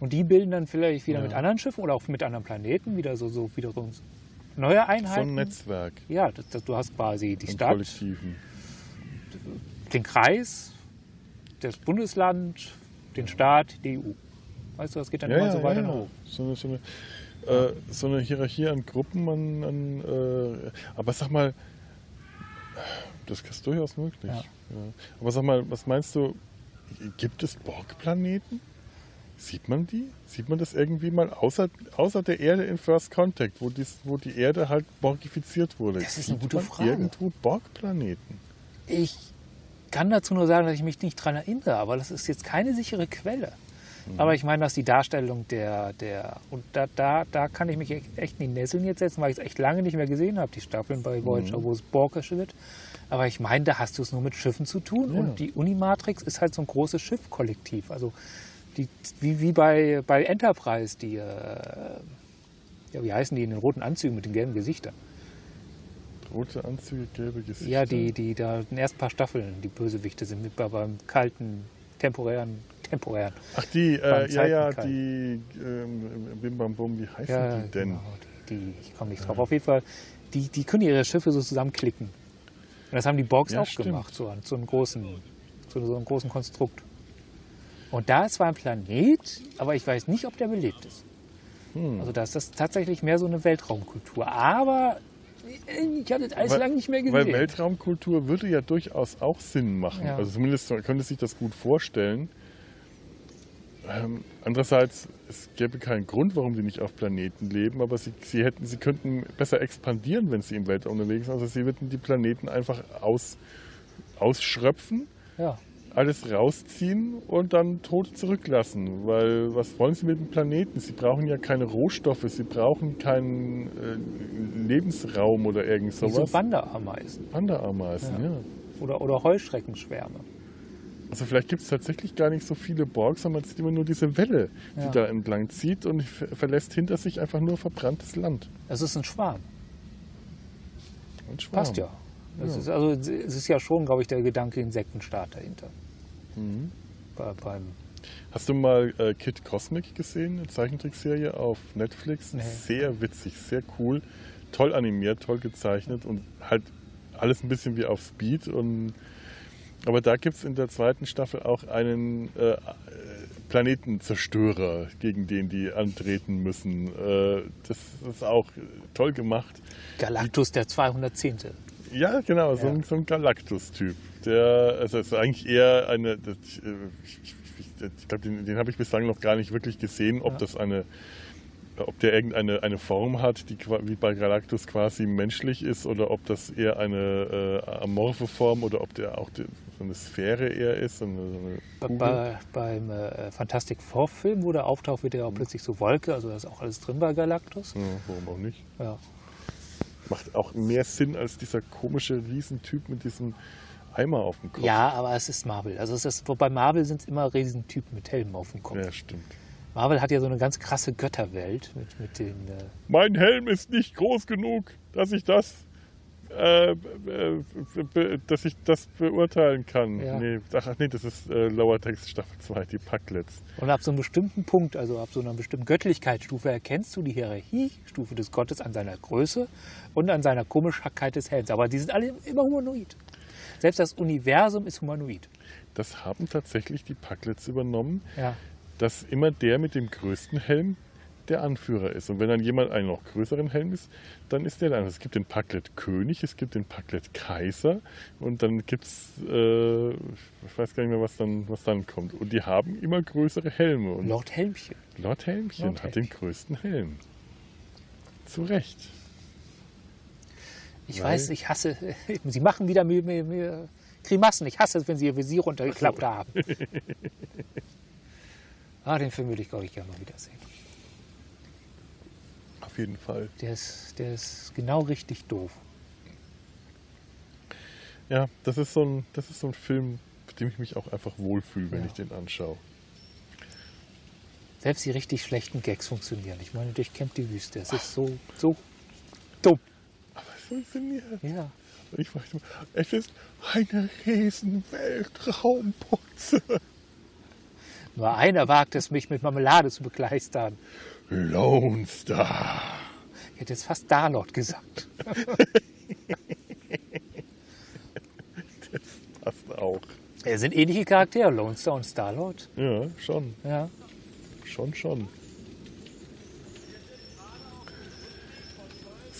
Und die bilden dann vielleicht wieder mit anderen Schiffen oder auch mit anderen Planeten wieder so, so wiederum neue so Einheiten. ein Netzwerk Ja, das, das, du hast quasi die von Stadt, Kollektiven. den Kreis, das Bundesland, den Staat, die EU. Weißt du, das geht dann immer so weiter nach oben. So eine, so, eine, äh, so eine Hierarchie an Gruppen, an, an äh, aber sag mal, das ist durchaus möglich. Ja. Ja. Aber sag mal, was meinst du, gibt es Borg-Planeten? Sieht man die? Sieht man das irgendwie mal außer, außer der Erde in First Contact, wo, dies, wo die Erde halt borgifiziert wurde? Das ist eine gute Frage. Irgendwo Borg-Planeten? Ich kann dazu nur sagen, dass ich mich nicht dran erinnere, aber das ist jetzt keine sichere Quelle. Mhm. Aber ich meine, dass die Darstellung der, der und da, da, da kann ich mich echt echt in die Nesseln jetzt setzen, weil ich es echt lange nicht mehr gesehen habe, die Staffeln bei Voyager, Mhm. wo es Borgisch wird. Aber ich meine, da hast du es nur mit Schiffen zu tun Ja. und die Unimatrix ist halt so ein großes Schiffkollektiv. Also die, wie, wie bei, bei Enterprise, die, äh, ja, wie heißen die in den roten Anzügen mit den gelben Gesichtern? Rote Anzüge, gelbe Gesichter? Ja, die, die da in den ersten paar Staffeln die Bösewichte sind, mit bei, beim kalten, temporären, temporären. Ach, die, äh, ja, ja, die ähm, Bim Bam Bum, wie heißen die denn? genau, die, die, ich komme nicht drauf. Auf jeden Fall, die, die können ihre Schiffe so zusammenklicken. Und das haben die Borgs Ja, auch stimmt. gemacht, so, zu einem großen, zu so einem großen Konstrukt. Und da ist zwar ein Planet, aber ich weiß nicht, ob der belebt ist. Hm. Also da ist das tatsächlich mehr so eine Weltraumkultur. Aber äh, ich habe das alles lange nicht mehr gesehen. Weil Weltraumkultur würde ja durchaus auch Sinn machen. Ja. Also zumindest man könnte sich das gut vorstellen. Ähm, andererseits, es gäbe keinen Grund, warum die nicht auf Planeten leben, aber sie, sie, hätten, sie könnten besser expandieren, wenn sie im Weltraum unterwegs sind. Also sie würden die Planeten einfach aus, ausschröpfen, ja. Alles rausziehen und dann tot zurücklassen. Weil was wollen sie mit dem Planeten? Sie brauchen ja keine Rohstoffe, sie brauchen keinen äh, Lebensraum oder irgend Wie so sowas. Wanderameisen Wanderameisen, ja. oder, oder Heuschreckenschwärme. Also vielleicht gibt es tatsächlich gar nicht so viele Borgs, sondern man sieht immer nur diese Welle, die Ja. da entlang zieht und ver- verlässt hinter sich einfach nur verbranntes Land. Es ist ein Schwarm. Ein Schwarm. Passt ja. Ja. Ist, also es ist ja schon, glaube ich, der Gedanke Insektenstaat dahinter. Mhm. Bei, Hast du mal äh, Kid Cosmic gesehen, eine Zeichentrickserie auf Netflix? Nee. Sehr witzig, sehr cool, toll animiert, toll gezeichnet und halt alles ein bisschen wie auf Speed. Und, aber da gibt es in der zweiten Staffel auch einen äh, äh, Planetenzerstörer, gegen den die antreten müssen. Äh, das ist auch toll gemacht. Galactus der 210. Ja, genau, so, Ja. ein, so ein Galactus-Typ. Der, also es ist eigentlich eher eine, das, ich, ich, ich, ich glaube, den, den habe ich bislang noch gar nicht wirklich gesehen, ob Ja. das eine, ob der irgendeine eine Form hat, die wie bei Galactus quasi menschlich ist, oder ob das eher eine äh, amorphe Form oder ob der auch die, so eine Sphäre eher ist. So eine, so eine Bei, beim äh, Fantastic Four Film, wo der auftaucht, wird ja auch plötzlich so Wolke, also da ist auch alles drin bei Galactus. ja, warum auch nicht? Ja. Macht auch mehr Sinn als dieser komische Riesentyp mit diesem Eimer auf dem Kopf. ja, aber es ist Marvel. Also es ist, bei Marvel sind es immer Riesentypen mit Helmen auf dem Kopf. ja stimmt. Marvel hat ja so eine ganz krasse Götterwelt mit, mit den. Äh, mein Helm ist nicht groß genug, dass ich das, äh, dass ich das beurteilen kann. Ja. Nee, ach nee, das ist äh, Lower Text Staffel 2, die Packlets. Und ab so einem bestimmten Punkt, also ab so einer bestimmten Göttlichkeitsstufe, erkennst du die Hierarchiestufe des Gottes an seiner Größe und an seiner Komischkeit des Helms. Aber die sind alle immer humanoid. Selbst das Universum ist humanoid. Das haben tatsächlich die Packlets übernommen. Ja. dass immer der mit dem größten Helm der Anführer ist. Und wenn dann jemand einen noch größeren Helm ist, dann ist der dann. Es gibt den Packlet König, es gibt den Packlet Kaiser und dann gibt es, äh, ich weiß gar nicht mehr, was dann, was dann kommt. Und die haben immer größere Helme. Und Lord Helmchen. Lord Helmchen Lord hat den größten Helm. Zu Recht. Ich Weil- weiß, ich hasse, Sie machen wieder mir, mir, mir Grimassen. Ich hasse es, wenn Sie Ihr Visier runtergeklappt haben. ah, den Film würde ich, glaube ich, gerne mal wiedersehen. Auf jeden Fall. Der ist, der ist genau richtig doof. Ja, das ist so ein, das ist so ein Film, mit dem ich mich auch einfach wohlfühle, wenn Ja. ich den anschaue. Selbst die richtig schlechten Gags funktionieren. Ich meine, durchkämmt die Wüste. Es ist so, so dumm. Aber es funktioniert. Ja. Ich weiß nicht, es ist eine riesen Weltraumputze. Nur einer wagt es, mich mit Marmelade zu begleistern. Lone Star. Ich hätte jetzt fast Darlord gesagt. Passt auch. Es sind ähnliche Charaktere, Lone Star und Starlord. Ja, schon. Ja. Schon, schon.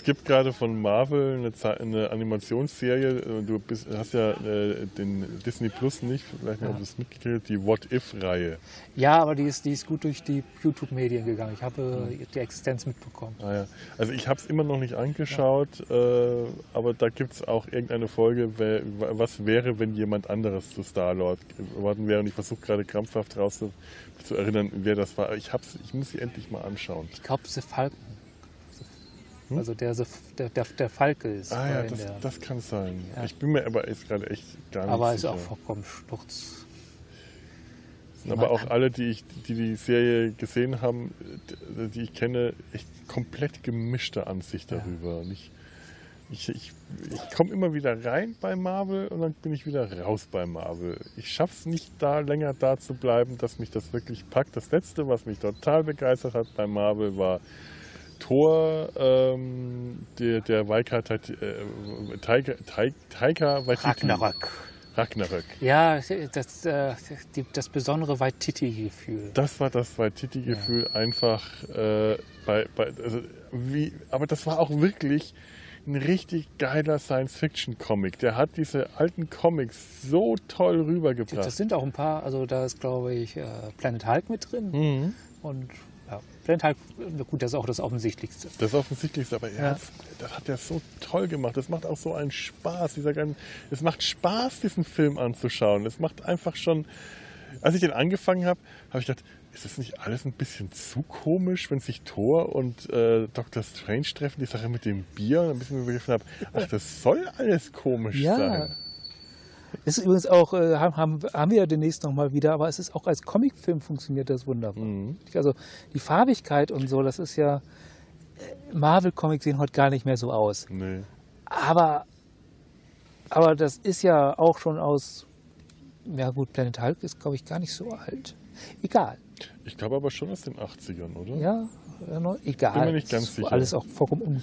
Gibt gerade von Marvel eine, eine Animationsserie. äh, Du bist, hast ja äh, den Disney Plus nicht, vielleicht nicht, ob du es mitgekriegt hast, die What If-Reihe. ja, aber die ist, die ist gut durch die YouTube-Medien gegangen. Ich habe äh, die Existenz mitbekommen. Ah, ja. Also ich habe es immer noch nicht angeschaut, äh, aber da gibt es auch irgendeine Folge, wer, was wäre, wenn jemand anderes zu Star-Lord geworden wäre. Und ich versuche gerade krampfhaft raus zu, zu erinnern, wer das war. Ich, hab's, ich muss sie endlich mal anschauen. Ich glaube, The Falcon. Also der, der, der, der Falke ist. Ah ja, das, das kann sein. Ja. Ich bin mir aber jetzt gerade echt gar nicht aber ist sicher. auch vollkommen Sturz. aber auch alle, die, ich, die die Serie gesehen haben, die- die ich kenne, echt komplett gemischte Ansicht Ja. darüber. Und ich ich, ich, ich komme immer wieder rein bei Marvel und dann bin ich wieder raus bei Marvel. Ich schaffe es nicht, da länger da zu bleiben, dass mich das wirklich packt. Das letzte, was mich total begeistert hat bei Marvel, war Thor, ähm, der, der Waika, äh, Taika, Taika, Waititi. Ragnarök. Ragnarök. Ja, das, äh, die, das besondere Waititi-Gefühl. Das war das Waititi-Gefühl einfach äh, bei, bei also wie, aber das war auch wirklich ein richtig geiler Science-Fiction-Comic. Der hat diese alten Comics so toll rübergebracht. Das sind auch ein paar, also da ist, glaube ich, äh, Planet Hulk mit drin. Mhm. Und ja, Hulk, na gut, das ist auch das Offensichtlichste. Das Offensichtlichste, aber er Ja. das hat er so toll gemacht. Das macht auch so einen Spaß. Dieser ganzen, es macht Spaß, diesen Film anzuschauen. Es macht einfach schon. Als ich den angefangen habe, habe ich gedacht, ist das nicht alles ein bisschen zu komisch, wenn sich Thor und äh, Dr. Strange treffen, die Sache mit dem Bier und ein bisschen begriffen habe, ach, das soll alles komisch Ja. sein. Ist übrigens auch, äh, haben, haben, haben wir ja demnächst nochmal wieder, aber es ist auch als Comicfilm funktioniert das wunderbar. Mhm. Also die Farbigkeit und so, das ist ja, äh, Marvel-Comics sehen heute gar nicht mehr so aus. Nee. Aber, aber das ist ja auch schon aus, ja gut, Planet Hulk ist, glaube ich, gar nicht so alt. Egal. Ich glaube aber schon aus den 80ern, oder? Ja, egal. Bin mir nicht ganz sicher. Alles auch vollkommen um.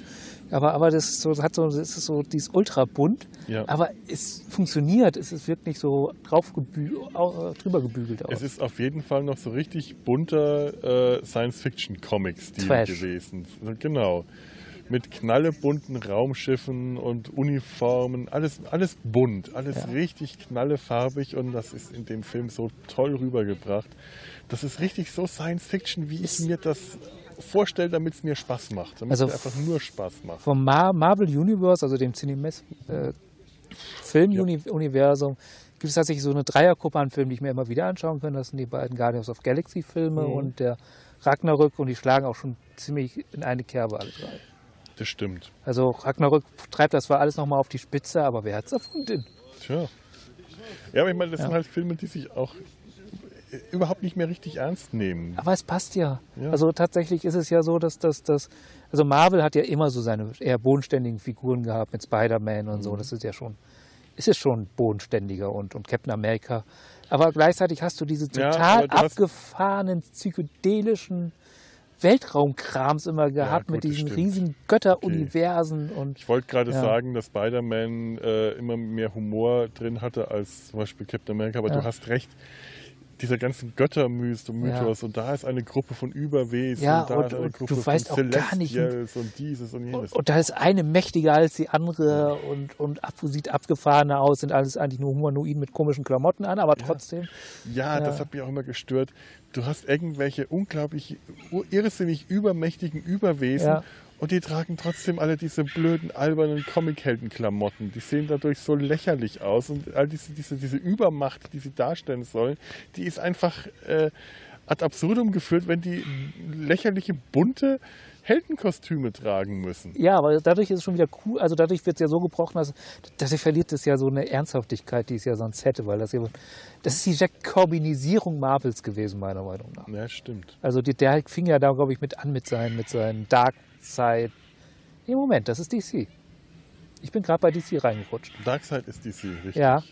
Aber, aber das, ist so, hat so, das ist so dieses ultra bunt. Ja. Aber es funktioniert. Es ist wirklich so drauf drüber gebügelt aus. Es ist auf jeden Fall noch so richtig bunter äh, Science-Fiction-Comic-Stil gewesen. Genau. Mit knallebunten Raumschiffen und Uniformen. Alles, alles bunt, alles Ja. richtig knallefarbig und das ist in dem Film so toll rübergebracht. Das ist richtig so Science-Fiction, wie ich mir das vorstelle, damit es mir Spaß macht. Damit Also es einfach nur Spaß macht. Vom Mar Marvel Universe, also dem Cinemas äh, Film-Universum, gibt es tatsächlich so eine Dreiergruppe an Filmen, die ich mir immer wieder anschauen kann. Das sind die beiden Guardians of Galaxy Filme Mhm. und der Ragnarök und die schlagen auch schon ziemlich in eine Kerbe alle drei. Das stimmt. Also Ragnarök treibt das zwar alles nochmal auf die Spitze, aber wer hat es erfunden? Tja. Ja, aber ich meine, das Ja. sind halt Filme, die sich auch äh, überhaupt nicht mehr richtig ernst nehmen. Aber es passt ja. Ja. Also tatsächlich ist es ja so, dass das, das, also Marvel hat ja immer so seine eher bodenständigen Figuren gehabt mit Spider-Man und Mhm. so. Das ist ja schon, ist es schon bodenständiger und, und Captain America. Aber gleichzeitig hast du diese Ja, total aber du abgefahrenen, psychedelischen Weltraumkrams immer gehabt gut, mit diesen riesigen Götteruniversen und Ich wollte gerade Ja. sagen, dass Spider-Man äh, immer mehr Humor drin hatte als zum Beispiel Captain America, aber Ja. du hast recht. Dieser ganzen Göttermythos Ja. und da ist eine Gruppe von Überwesen Ja, und da und- ist eine und Gruppe du weißt von auch gar nicht- Celestials und dieses und jenes. Und, und da ist eine mächtiger als die andere und, und ab, sieht abgefahrener aus, sind alles eigentlich nur Humanoiden mit komischen Klamotten an, aber trotzdem. Ja, das Ja. hat mich auch immer gestört. Du hast irgendwelche unglaublich irrsinnig übermächtigen Überwesen Ja. Und die tragen trotzdem alle diese blöden, albernen Comicheldenklamotten. Die sehen dadurch so lächerlich aus und all diese, diese, diese Übermacht, die sie darstellen sollen, die ist einfach äh, ad absurdum geführt, wenn die lächerliche, bunte Heldenkostüme tragen müssen. Ja, aber dadurch ist es schon wieder cool, also dadurch wird es ja so gebrochen, dass, dadurch verliert es ja so eine Ernsthaftigkeit, die es ja sonst hätte, weil das ja, das ist die Jack Corbinisierung Marvels gewesen, meiner Meinung nach. Ja, stimmt. Also die, der fing ja da, glaube ich, mit an mit seinen, mit seinen Dark Side. Nee, Moment, das ist DC. Ich bin gerade bei DC reingerutscht. Darkseid ist DC, richtig? Ja.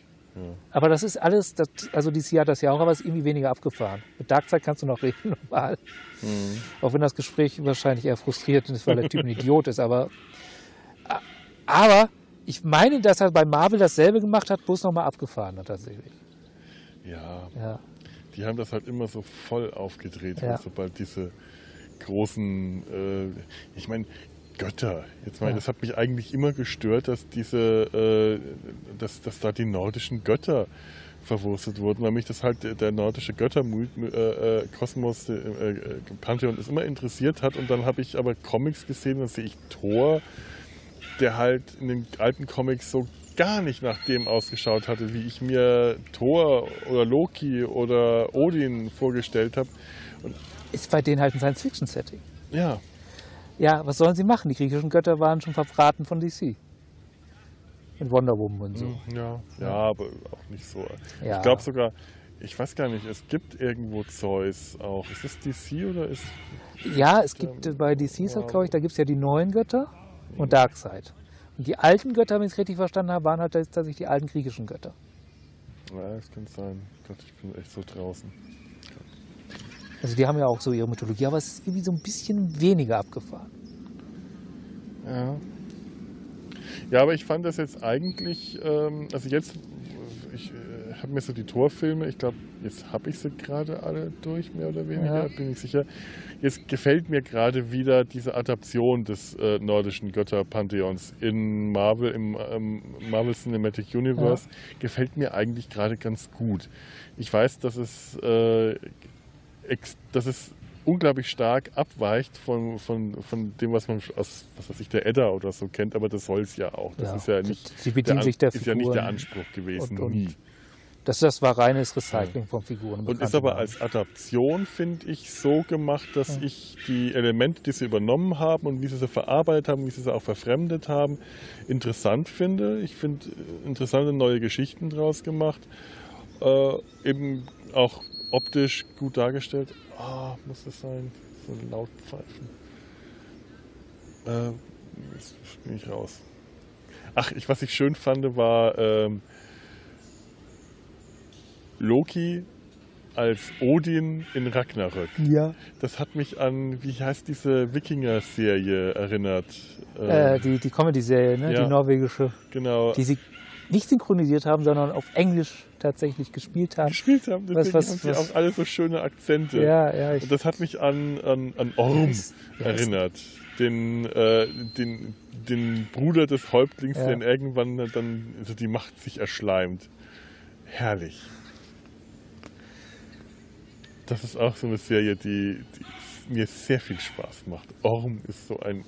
Aber das ist alles, das, also DC hat das ja auch, aber es ist irgendwie weniger abgefahren. Mit Darkseid kannst du noch reden, normal. Auch wenn das Gespräch wahrscheinlich eher frustriert ist, weil der Typ ein Idiot ist. Aber, aber ich meine, dass er bei Marvel dasselbe gemacht hat, bloß nochmal abgefahren hat tatsächlich. Ja, Ja. die haben das halt immer so voll aufgedreht, Ja. sobald diese großen, äh, ich meine, Götter. Jetzt mal, Ja. das hat mich eigentlich immer gestört, dass diese, äh, dass, dass da die nordischen Götter verwurstet wurden, weil mich das halt der, nordische Götterkosmos, äh, äh, äh, äh, Pantheon, das immer interessiert hat. Und dann habe ich aber Comics gesehen, da sehe ich Thor, der halt in den alten Comics so gar nicht nach dem ausgeschaut hatte, wie ich mir Thor oder Loki oder Odin vorgestellt habe. Ist bei denen halt ein Science-Fiction-Setting. Ja, Ja, was sollen sie machen? Die griechischen Götter waren schon verbraten von DC. Mit Wonder Woman und so. ja, ja, aber auch nicht so. Ja. Ich glaube sogar, ich weiß gar nicht, es gibt irgendwo Zeus auch. Ist das DC oder ist. Ja, es gibt äh, bei DC, wow. glaube ich, da gibt es ja die neuen Götter und Darkseid. Und die alten Götter, wenn ich es richtig verstanden habe, waren halt tatsächlich die alten griechischen Götter. Ja, das kann sein. Gott, ich bin echt so draußen. Also die haben ja auch so ihre Mythologie, aber es ist irgendwie so ein bisschen weniger abgefahren. Ja. Ja, aber ich fand das jetzt eigentlich, ähm, also jetzt, ich äh, habe mir so die Torfilme, ich glaube, jetzt habe ich sie gerade alle durch, mehr oder weniger, Ja. bin ich sicher. Jetzt gefällt mir gerade wieder diese Adaption des äh, nordischen Götterpantheons in Marvel, im ähm, Marvel Cinematic Universe, gefällt mir eigentlich gerade ganz gut. Ich weiß, dass es, äh, dass es unglaublich stark abweicht von, von, von dem, was man aus was weiß ich, der Edda oder so kennt, aber das soll es ja auch. Das Ja, ist ja nicht, sie bedienen der, sich der ist ja nicht der Figuren Anspruch gewesen, und- und. Das, das war reines Recycling von Figuren. Und ist aber Namen. als Adaption, finde ich, so gemacht, dass ich die Elemente, die sie übernommen haben und wie sie sie verarbeitet haben, wie sie sie auch verfremdet haben, interessant finde. Ich finde äh, interessante neue Geschichten draus gemacht. Äh, eben auch optisch gut dargestellt. Ah, muss das sein? So laut pfeifen. Äh, jetzt bin ich raus. Ach, ich, was ich schön fand, war ähm, Loki als Odin in Ragnarök. Ja. Das hat mich an, wie heißt diese Wikinger-Serie erinnert. Äh, Ähm, die die Comedy-Serie, ne? ja. die norwegische, genau. die sie nicht synchronisiert haben, sondern auf Englisch tatsächlich gespielt haben. gespielt haben. Deswegen was- haben sie was- auch alle so schöne Akzente. Ja, ja, Und das hat mich an, an, an Orm Yes. Yes. erinnert. Den, äh, den, den Bruder des Häuptlings, Ja. der irgendwann dann also die Macht sich erschleimt. Herrlich. Das ist auch so eine Serie, die, die mir sehr viel Spaß macht. Orm ist so ein,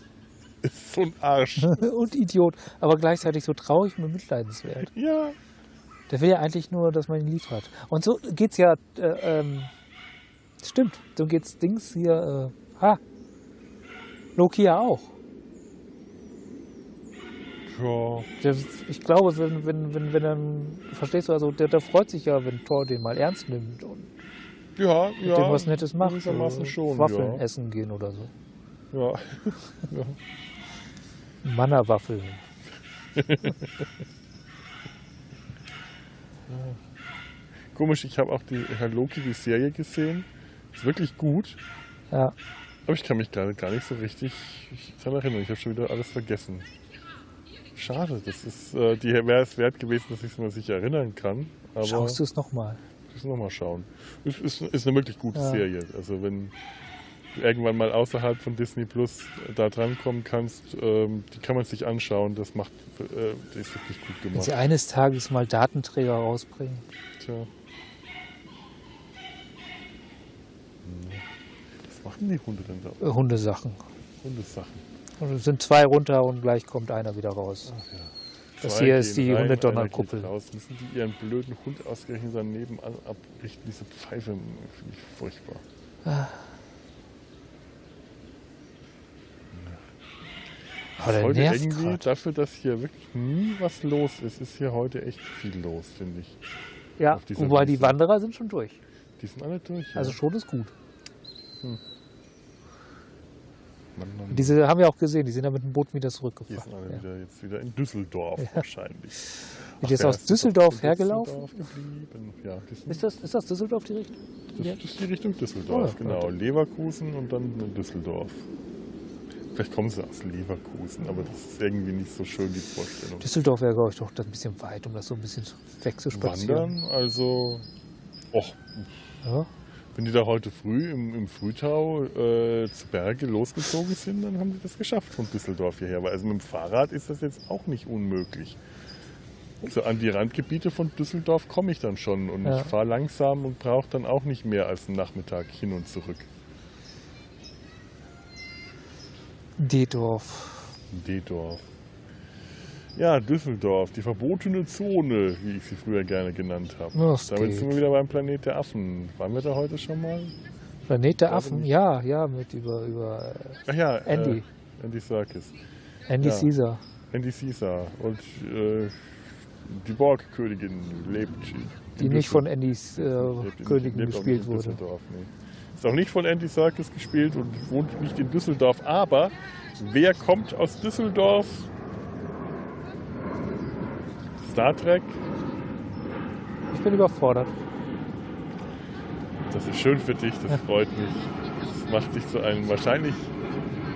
ist so ein Arsch. und Idiot, aber gleichzeitig so traurig und bemitleidenswert. ja. Der will ja eigentlich nur, dass man ihn lieb hat. Und so geht's ja, äh, ähm, stimmt, so geht's Dings hier, äh, ha, Loki ja auch. Ja. Der, ich glaube, wenn, wenn, wenn, wenn dann, verstehst du, also der, der freut sich ja, wenn Thor den mal ernst nimmt und Ja, mit ja. dem was Nettes macht. gewissermaßen so schon, Waffeln ja. essen gehen oder so. ja. Mannerwaffeln. Komisch, ich habe auch die Herr Loki, die Serie gesehen. Ist wirklich gut. Ja. Aber ich kann mich gerade gar nicht so richtig daran erinnern. Ich habe schon wieder alles vergessen. Schade, das ist, äh, die wäre es wert gewesen, dass ich es mir sicher erinnern kann. Aber Schaust du es nochmal? Müssen wir mal schauen. Ist, ist, ist eine wirklich gute Ja. Serie. Also wenn irgendwann mal außerhalb von Disney Plus da drankommen kannst, ähm, die kann man sich anschauen. Das macht, äh, die ist wirklich gut Wenn gemacht. sie eines Tages mal Datenträger rausbringen. Tja. Was machen die Hunde denn da? Äh, Hundesachen. Hundesachen. Und es sind zwei runter und gleich kommt einer wieder raus. Das Zwei hier ist die Hundedonnerkuppel. Müssen die ihren blöden Hund ausgerechnet daneben an- abrichten? Diese Pfeife finde ich furchtbar. Aber heute irgendwie, grad. dafür, dass hier wirklich nie was los ist, ist hier heute echt viel los, finde ich. Ja, wobei die Liste. Wanderer sind schon durch. Die sind alle durch. Ja. Also schon ist gut. Mann, Mann, Diese haben wir auch gesehen, die sind ja mit dem Boot wieder die zurückgefahren. sind alle Ja. wieder, jetzt wieder in Düsseldorf wahrscheinlich. Sind die jetzt Ach, aus ja, ist Düsseldorf hergelaufen? Düsseldorf. Ja, die Ist das, ist das Düsseldorf die Richtung? das, Ja. das ist die Richtung Düsseldorf, Oh, genau. Leverkusen und dann Düsseldorf. Vielleicht kommen sie aus Leverkusen, aber das ist irgendwie nicht so schön, die Vorstellung. Düsseldorf wäre, glaube ich, doch ein bisschen weit, um das so ein bisschen wegzuspazieren. Wandern, also, och, Ja. wenn die da heute früh im, im Frühtau äh, zu Berge losgezogen sind, dann haben die das geschafft von Düsseldorf hierher. Weil also mit dem Fahrrad ist das jetzt auch nicht unmöglich. So an die Randgebiete von Düsseldorf komme ich dann schon und Ja. ich fahre langsam und brauche dann auch nicht mehr als einen Nachmittag hin und zurück. D-Dorf. D-Dorf. Ja, Düsseldorf, die verbotene Zone, wie ich sie früher gerne genannt habe. Das Damit geht. sind wir wieder beim Planet der Affen. Waren wir da heute schon mal? Planet der Affen, nicht. ja, ja, mit über, über Ach ja, Andy. Äh, Andy Serkis. äh, Andy Ja. Caesar. Andy Caesar. Und äh, die Borgkönigin lebt. Die nicht von Andys äh, lebt Königin lebt gespielt wurde. Düsseldorf, nee. Ist auch nicht von Andy Serkis gespielt und wohnt nicht in Düsseldorf. Aber wer kommt aus Düsseldorf? Star Trek. Ich bin überfordert. Das ist schön für dich, das freut mich. Das macht dich zu einem wahrscheinlich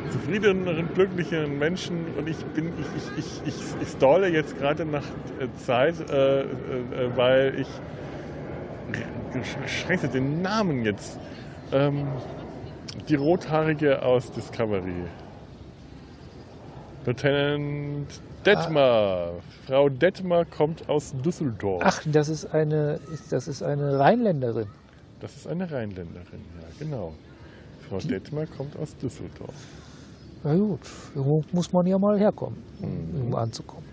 zufriedeneren, glücklicheren Menschen. Und ich bin, ich, ich, ich, ich, stalle jetzt gerade nach äh, Zeit, äh, äh, weil ich schränkte den Namen jetzt. Ähm, die Rothaarige aus Discovery. Lieutenant Detmar. Frau Detmar kommt aus Düsseldorf. Ach, das ist eine, das ist eine Rheinländerin. Das ist eine Rheinländerin, ja, genau. Frau Detmar kommt aus Düsseldorf. Na gut, irgendwo muss man ja mal herkommen, um, um anzukommen.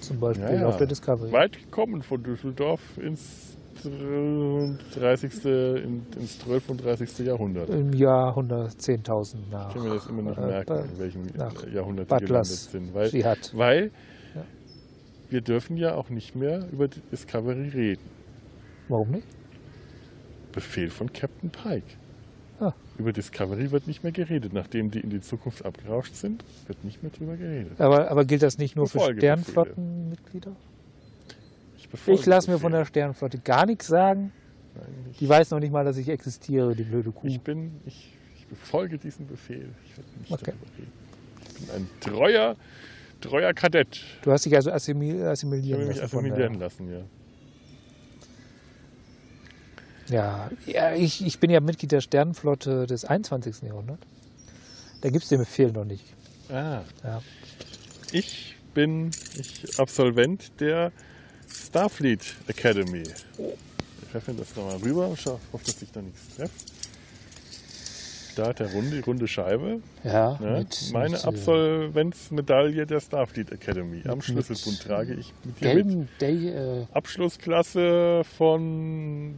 Zum Beispiel Mhm. Ja, ja. auf der Discovery. Weit gekommen von Düsseldorf ins 30. in- ins 12. und 30. Jahrhundert. Im Jahr 110.000 nach. Ich kann mir das immer noch äh, merken, Ba- in welchem Jahrhundert die gelandet sind. Weil, sie hat. weil Ja. wir dürfen ja auch nicht mehr über die Discovery reden. Warum nicht? Befehl von Captain Pike. Ah. Über Discovery wird nicht mehr geredet. Nachdem die in die Zukunft abgerauscht sind, wird nicht mehr drüber geredet. Aber, aber gilt das nicht nur für. Sternflottenmitglieder? Ich, befolge Ich lasse mir von der Sternflotte gar nichts sagen. Nein, ich- Die weiß noch nicht mal, dass ich existiere, die blöde Kuh. Ich bin, ich, ich befolge diesen Befehl. Ich werde nicht Okay. darüber reden. Ich bin ein treuer, treuer Kadett. Du hast dich also assimil Ich assimilieren habe mich assimilieren lassen, ja. Ja, ja ich, ich bin ja Mitglied der Sternenflotte des 21. Jahrhunderts. Da gibt es den Befehl noch nicht. Ah, Ja. ich bin ich Absolvent der Starfleet Academy. Ich werfe das nochmal rüber und schau, hoffe, dass ich da nichts treffe. Da hat der runde, die runde Scheibe. Ja, Ne? mit, Meine mit, äh, Absolventsmedaille der Starfleet Academy. Am Schlüsselbund trage ich mit dir mit. gelben Day, äh, Abschlussklasse von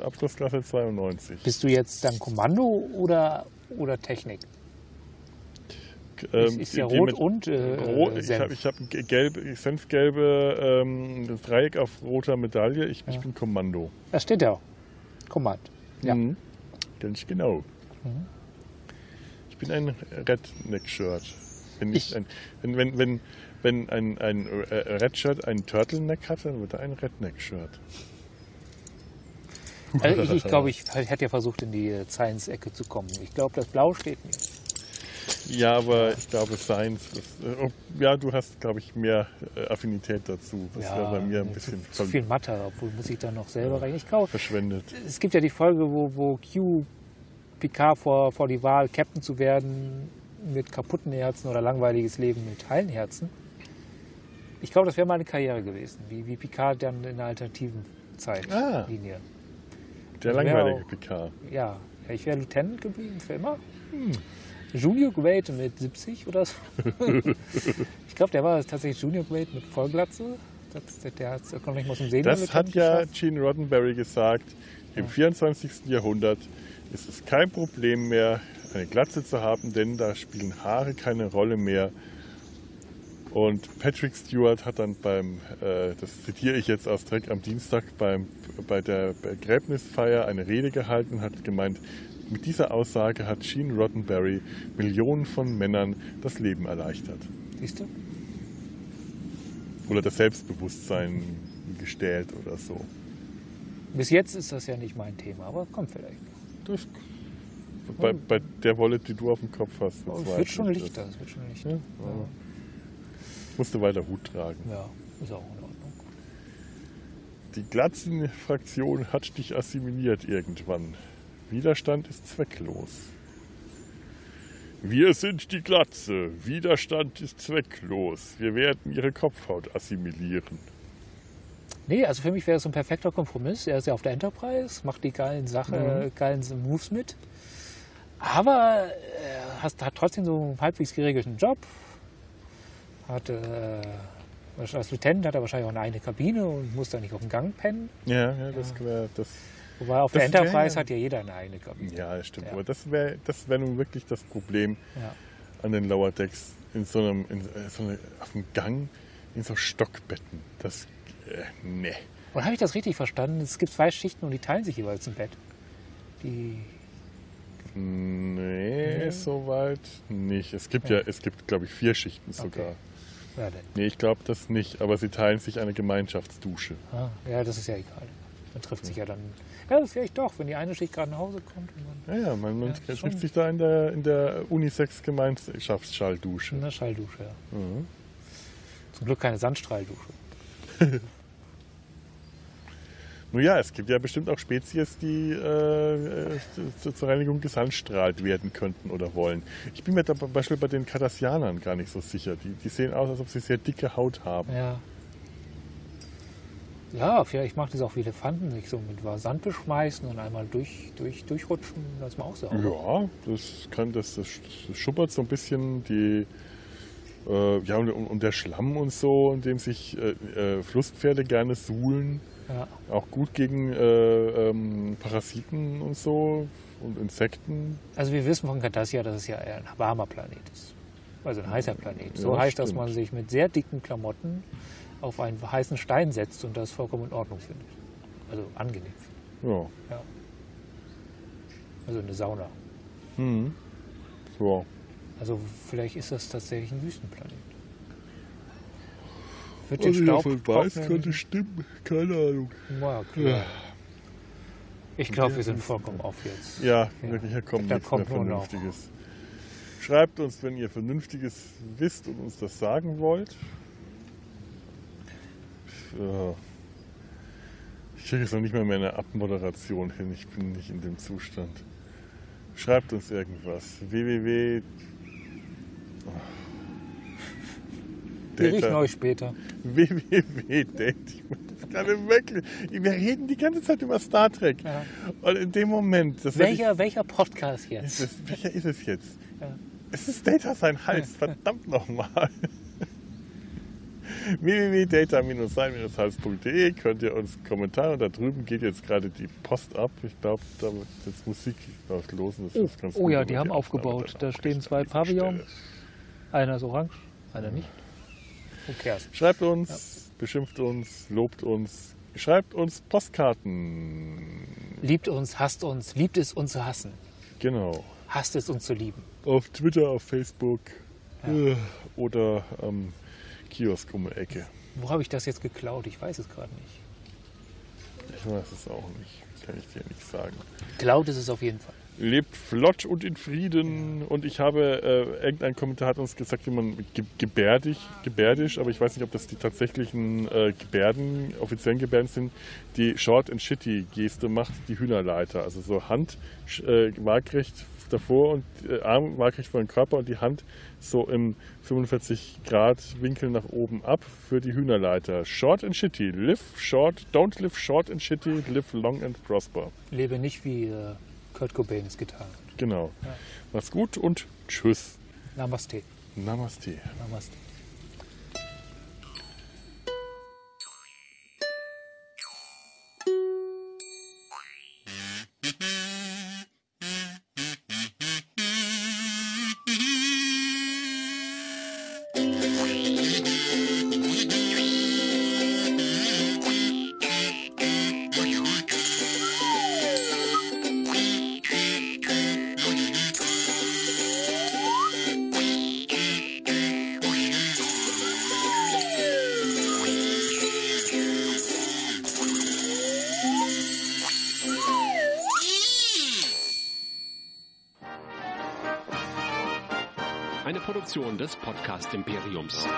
äh, Abschlussklasse 92. Bist du jetzt dann Kommando oder, oder Technik? Ähm, ist, ja rot und äh, Rot, ich Senf. habe ich hab ge- gelbe, senfgelbe ähm, Dreieck auf roter Medaille. Ich, ich Ja. bin Kommando. Das steht ja auch. Command. Ja. Mhm. Ganz genau. Mhm. Ich bin ein Redneck-Shirt. Wenn, ich Ich- ein, wenn, wenn, wenn, wenn ein, ein äh, Red-Shirt ein Turtleneck hat, dann wird er ein Redneck-Shirt. Also ich, ich glaube, ich hätte ja versucht, in die äh, Science-Ecke zu kommen. Ich glaube, das Blau steht mir. Ja, aber ich glaube, Science, das, äh, ja, du hast, glaube ich, mehr äh, Affinität dazu. Das Ja, wäre bei mir ein bisschen zu, zu viel Mathe, obwohl muss ich dann noch selber rein. Ich kaufe. verschwendet. Es gibt ja die Folge, wo, wo Q Picard vor, vor die Wahl, Captain zu werden mit kaputten Herzen oder langweiliges Leben mit heilen Herzen. Ich glaube, das wäre meine Karriere gewesen, wie, wie Picard dann in der alternativen Ah. Zeitlinie. Der Das wär langweilige auch- Picard. Ja, ich wäre Lieutenant geblieben für immer. Hm. Junior Grade mit 70 oder so. ich glaube, der war tatsächlich Junior Grade mit Vollglatze. Das, der, der hat es noch nicht mal zum Sehen Das hat ja Gene Roddenberry gesagt. Im 24. Jahrhundert ist es kein Problem mehr, eine Glatze zu haben, denn da spielen Haare keine Rolle mehr. Und Patrick Stewart hat dann beim, äh, das zitiere ich jetzt aus Dreck am Dienstag, beim, bei der Begräbnisfeier eine Rede gehalten und hat gemeint, mit dieser Aussage hat Gene Roddenberry Millionen von Männern das Leben erleichtert. Siehst du? Oder das Selbstbewusstsein gestählt oder so. Bis jetzt ist das ja nicht mein Thema, aber kommt vielleicht. Das, bei, bei der Wolle, die du auf dem Kopf hast. Oh, es bezweifle wird schon ich lichter. das. Es wird schon lichter. Ja? Musst du weiter Hut tragen. Ja, ist auch in Ordnung. Die Glatzen-Fraktion hat dich assimiliert irgendwann. Widerstand ist zwecklos. Wir sind die Glatze. Widerstand ist zwecklos. Wir werden ihre Kopfhaut assimilieren. Nee, also für mich wäre es ein perfekter Kompromiss. Er ist ja auf der Enterprise, macht die geilen Sachen, geilen Moves mit. Aber er hat, hat trotzdem so einen halbwegs geregelten Job. Hat, äh, als Lieutenant hat er wahrscheinlich auch eine eigene Kabine und muss da nicht auf dem Gang pennen. Ja, ja das wäre das. Wobei auf Das der wär- Enterprise hat ja jeder eine eigene Kabine. Ja, das stimmt. Ja. Aber das wäre das wär nun wirklich das Problem Ja. an den Lower Decks in so einem, in, äh, so eine, auf dem Gang in so Stockbetten. Das, äh, nee. Und habe ich das richtig verstanden? Es gibt zwei Schichten und die teilen sich jeweils ein Bett. Die, Nee, Nee. soweit nicht. Es gibt ja, es gibt, glaube ich, vier Schichten sogar. ja, denn. Nee, ich glaube das nicht, aber sie teilen sich eine Gemeinschaftsdusche. Ah, ja, das ist ja egal. Man trifft sich ja dann. Ja, das vielleicht doch, wenn die eine Schicht gerade nach Hause kommt Ja, ja, man, man Ja, trifft sich da in der, in der Unisex-Gemeinschaftsschalldusche. in der Schalldusche. Ja. Mhm. Zum Glück keine Sandstrahldusche. Nun ja, es gibt ja bestimmt auch Spezies, die äh, äh, zu- zur Reinigung gesandstrahlt werden könnten oder wollen. Ich bin mir da zum Beispiel bei den Cardassianern gar nicht so sicher. Die, die sehen aus, als ob sie sehr dicke Haut haben. Ja. Ja, vielleicht macht es auch wie Elefanten, sich so mit Sand beschmeißen und einmal durch, durch, durchrutschen. Das mal auch so. Ja, das kann das, das, schuppert so ein bisschen die äh, ja und, und der Schlamm und so, in dem sich äh, äh, Flusspferde gerne suhlen, Ja. auch gut gegen äh, ähm, Parasiten und so und Insekten. Also wir wissen von Cardassia, dass es ja ein warmer Planet ist. Also ein heißer Planet. So Ja, heißt, dass stimmt. man sich mit sehr dicken Klamotten auf einen heißen Stein setzt und das vollkommen in Ordnung findet. Also angenehm findet. Ja. Also eine Sauna. Hm. Ja. Also vielleicht ist das tatsächlich ein Wüstenplanet. Wird den ich Staub davon weiß, könnte stimmen. Keine Ahnung. Ja, klar. Ich glaube, wir sind vollkommen auf jetzt. Ja, Ja. wirklich, hier kommt Da nichts mehr kommt nur noch- Vernünftiges. Schreibt uns, wenn ihr Vernünftiges wisst und uns das sagen wollt. Ja. Ich kriege jetzt noch nicht mal mehr eine Abmoderation hin. Ich bin nicht in dem Zustand. Schreibt uns irgendwas. www. Wir riechen Data- euch später. gerade wirklich. Wir reden die ganze Zeit über Star Trek. Ja. Und in dem Moment. Werd ich- Welcher, welcher Podcast ist jetzt? es, welcher ist es jetzt? Ja. Es ist Data sein Hals, verdammt nochmal. www.data-sein-hals.de könnt ihr uns Kommentare und da drüben geht jetzt gerade die Post ab. Ich glaube, da wird jetzt Musik läuft los. Das ist ganz oh gut, ja, die haben aufgebaut. Da stehen zwei Pavillons. Einer ist orange, einer nicht. Cares? Schreibt uns, beschimpft uns, lobt uns, schreibt uns Postkarten. Liebt uns, hasst uns, liebt es uns zu hassen. Genau. Hasst es uns zu lieben. Auf Twitter, auf Facebook Ja. äh, oder am Kiosk um die Ecke. Wo habe ich das jetzt geklaut? Ich weiß es gerade nicht. Ich weiß es auch nicht. Kann ich dir nicht sagen. Cloud ist es auf jeden Fall. Lebt flott und in Frieden. Und ich habe, äh, irgendein Kommentar hat uns gesagt, wie man ge gebärdig, gebärdisch, aber ich weiß nicht, ob das die tatsächlichen äh, Gebärden, offiziellen Gebärden sind, die Short and Shitty Geste macht, die Hühnerleiter. Also so Hand äh, waagrecht davor und äh, Arm waagrecht vor den Körper und die Hand so im 45 Grad Winkel nach oben ab für die Hühnerleiter. Short and Shitty. Live short, don't live short and shitty, live long and prosper. Lebe nicht wie äh, Kurt Cobain es getan hat. Genau. Ja. Macht's gut und tschüss. Namaste. Namaste. Namaste. Des Imperiums.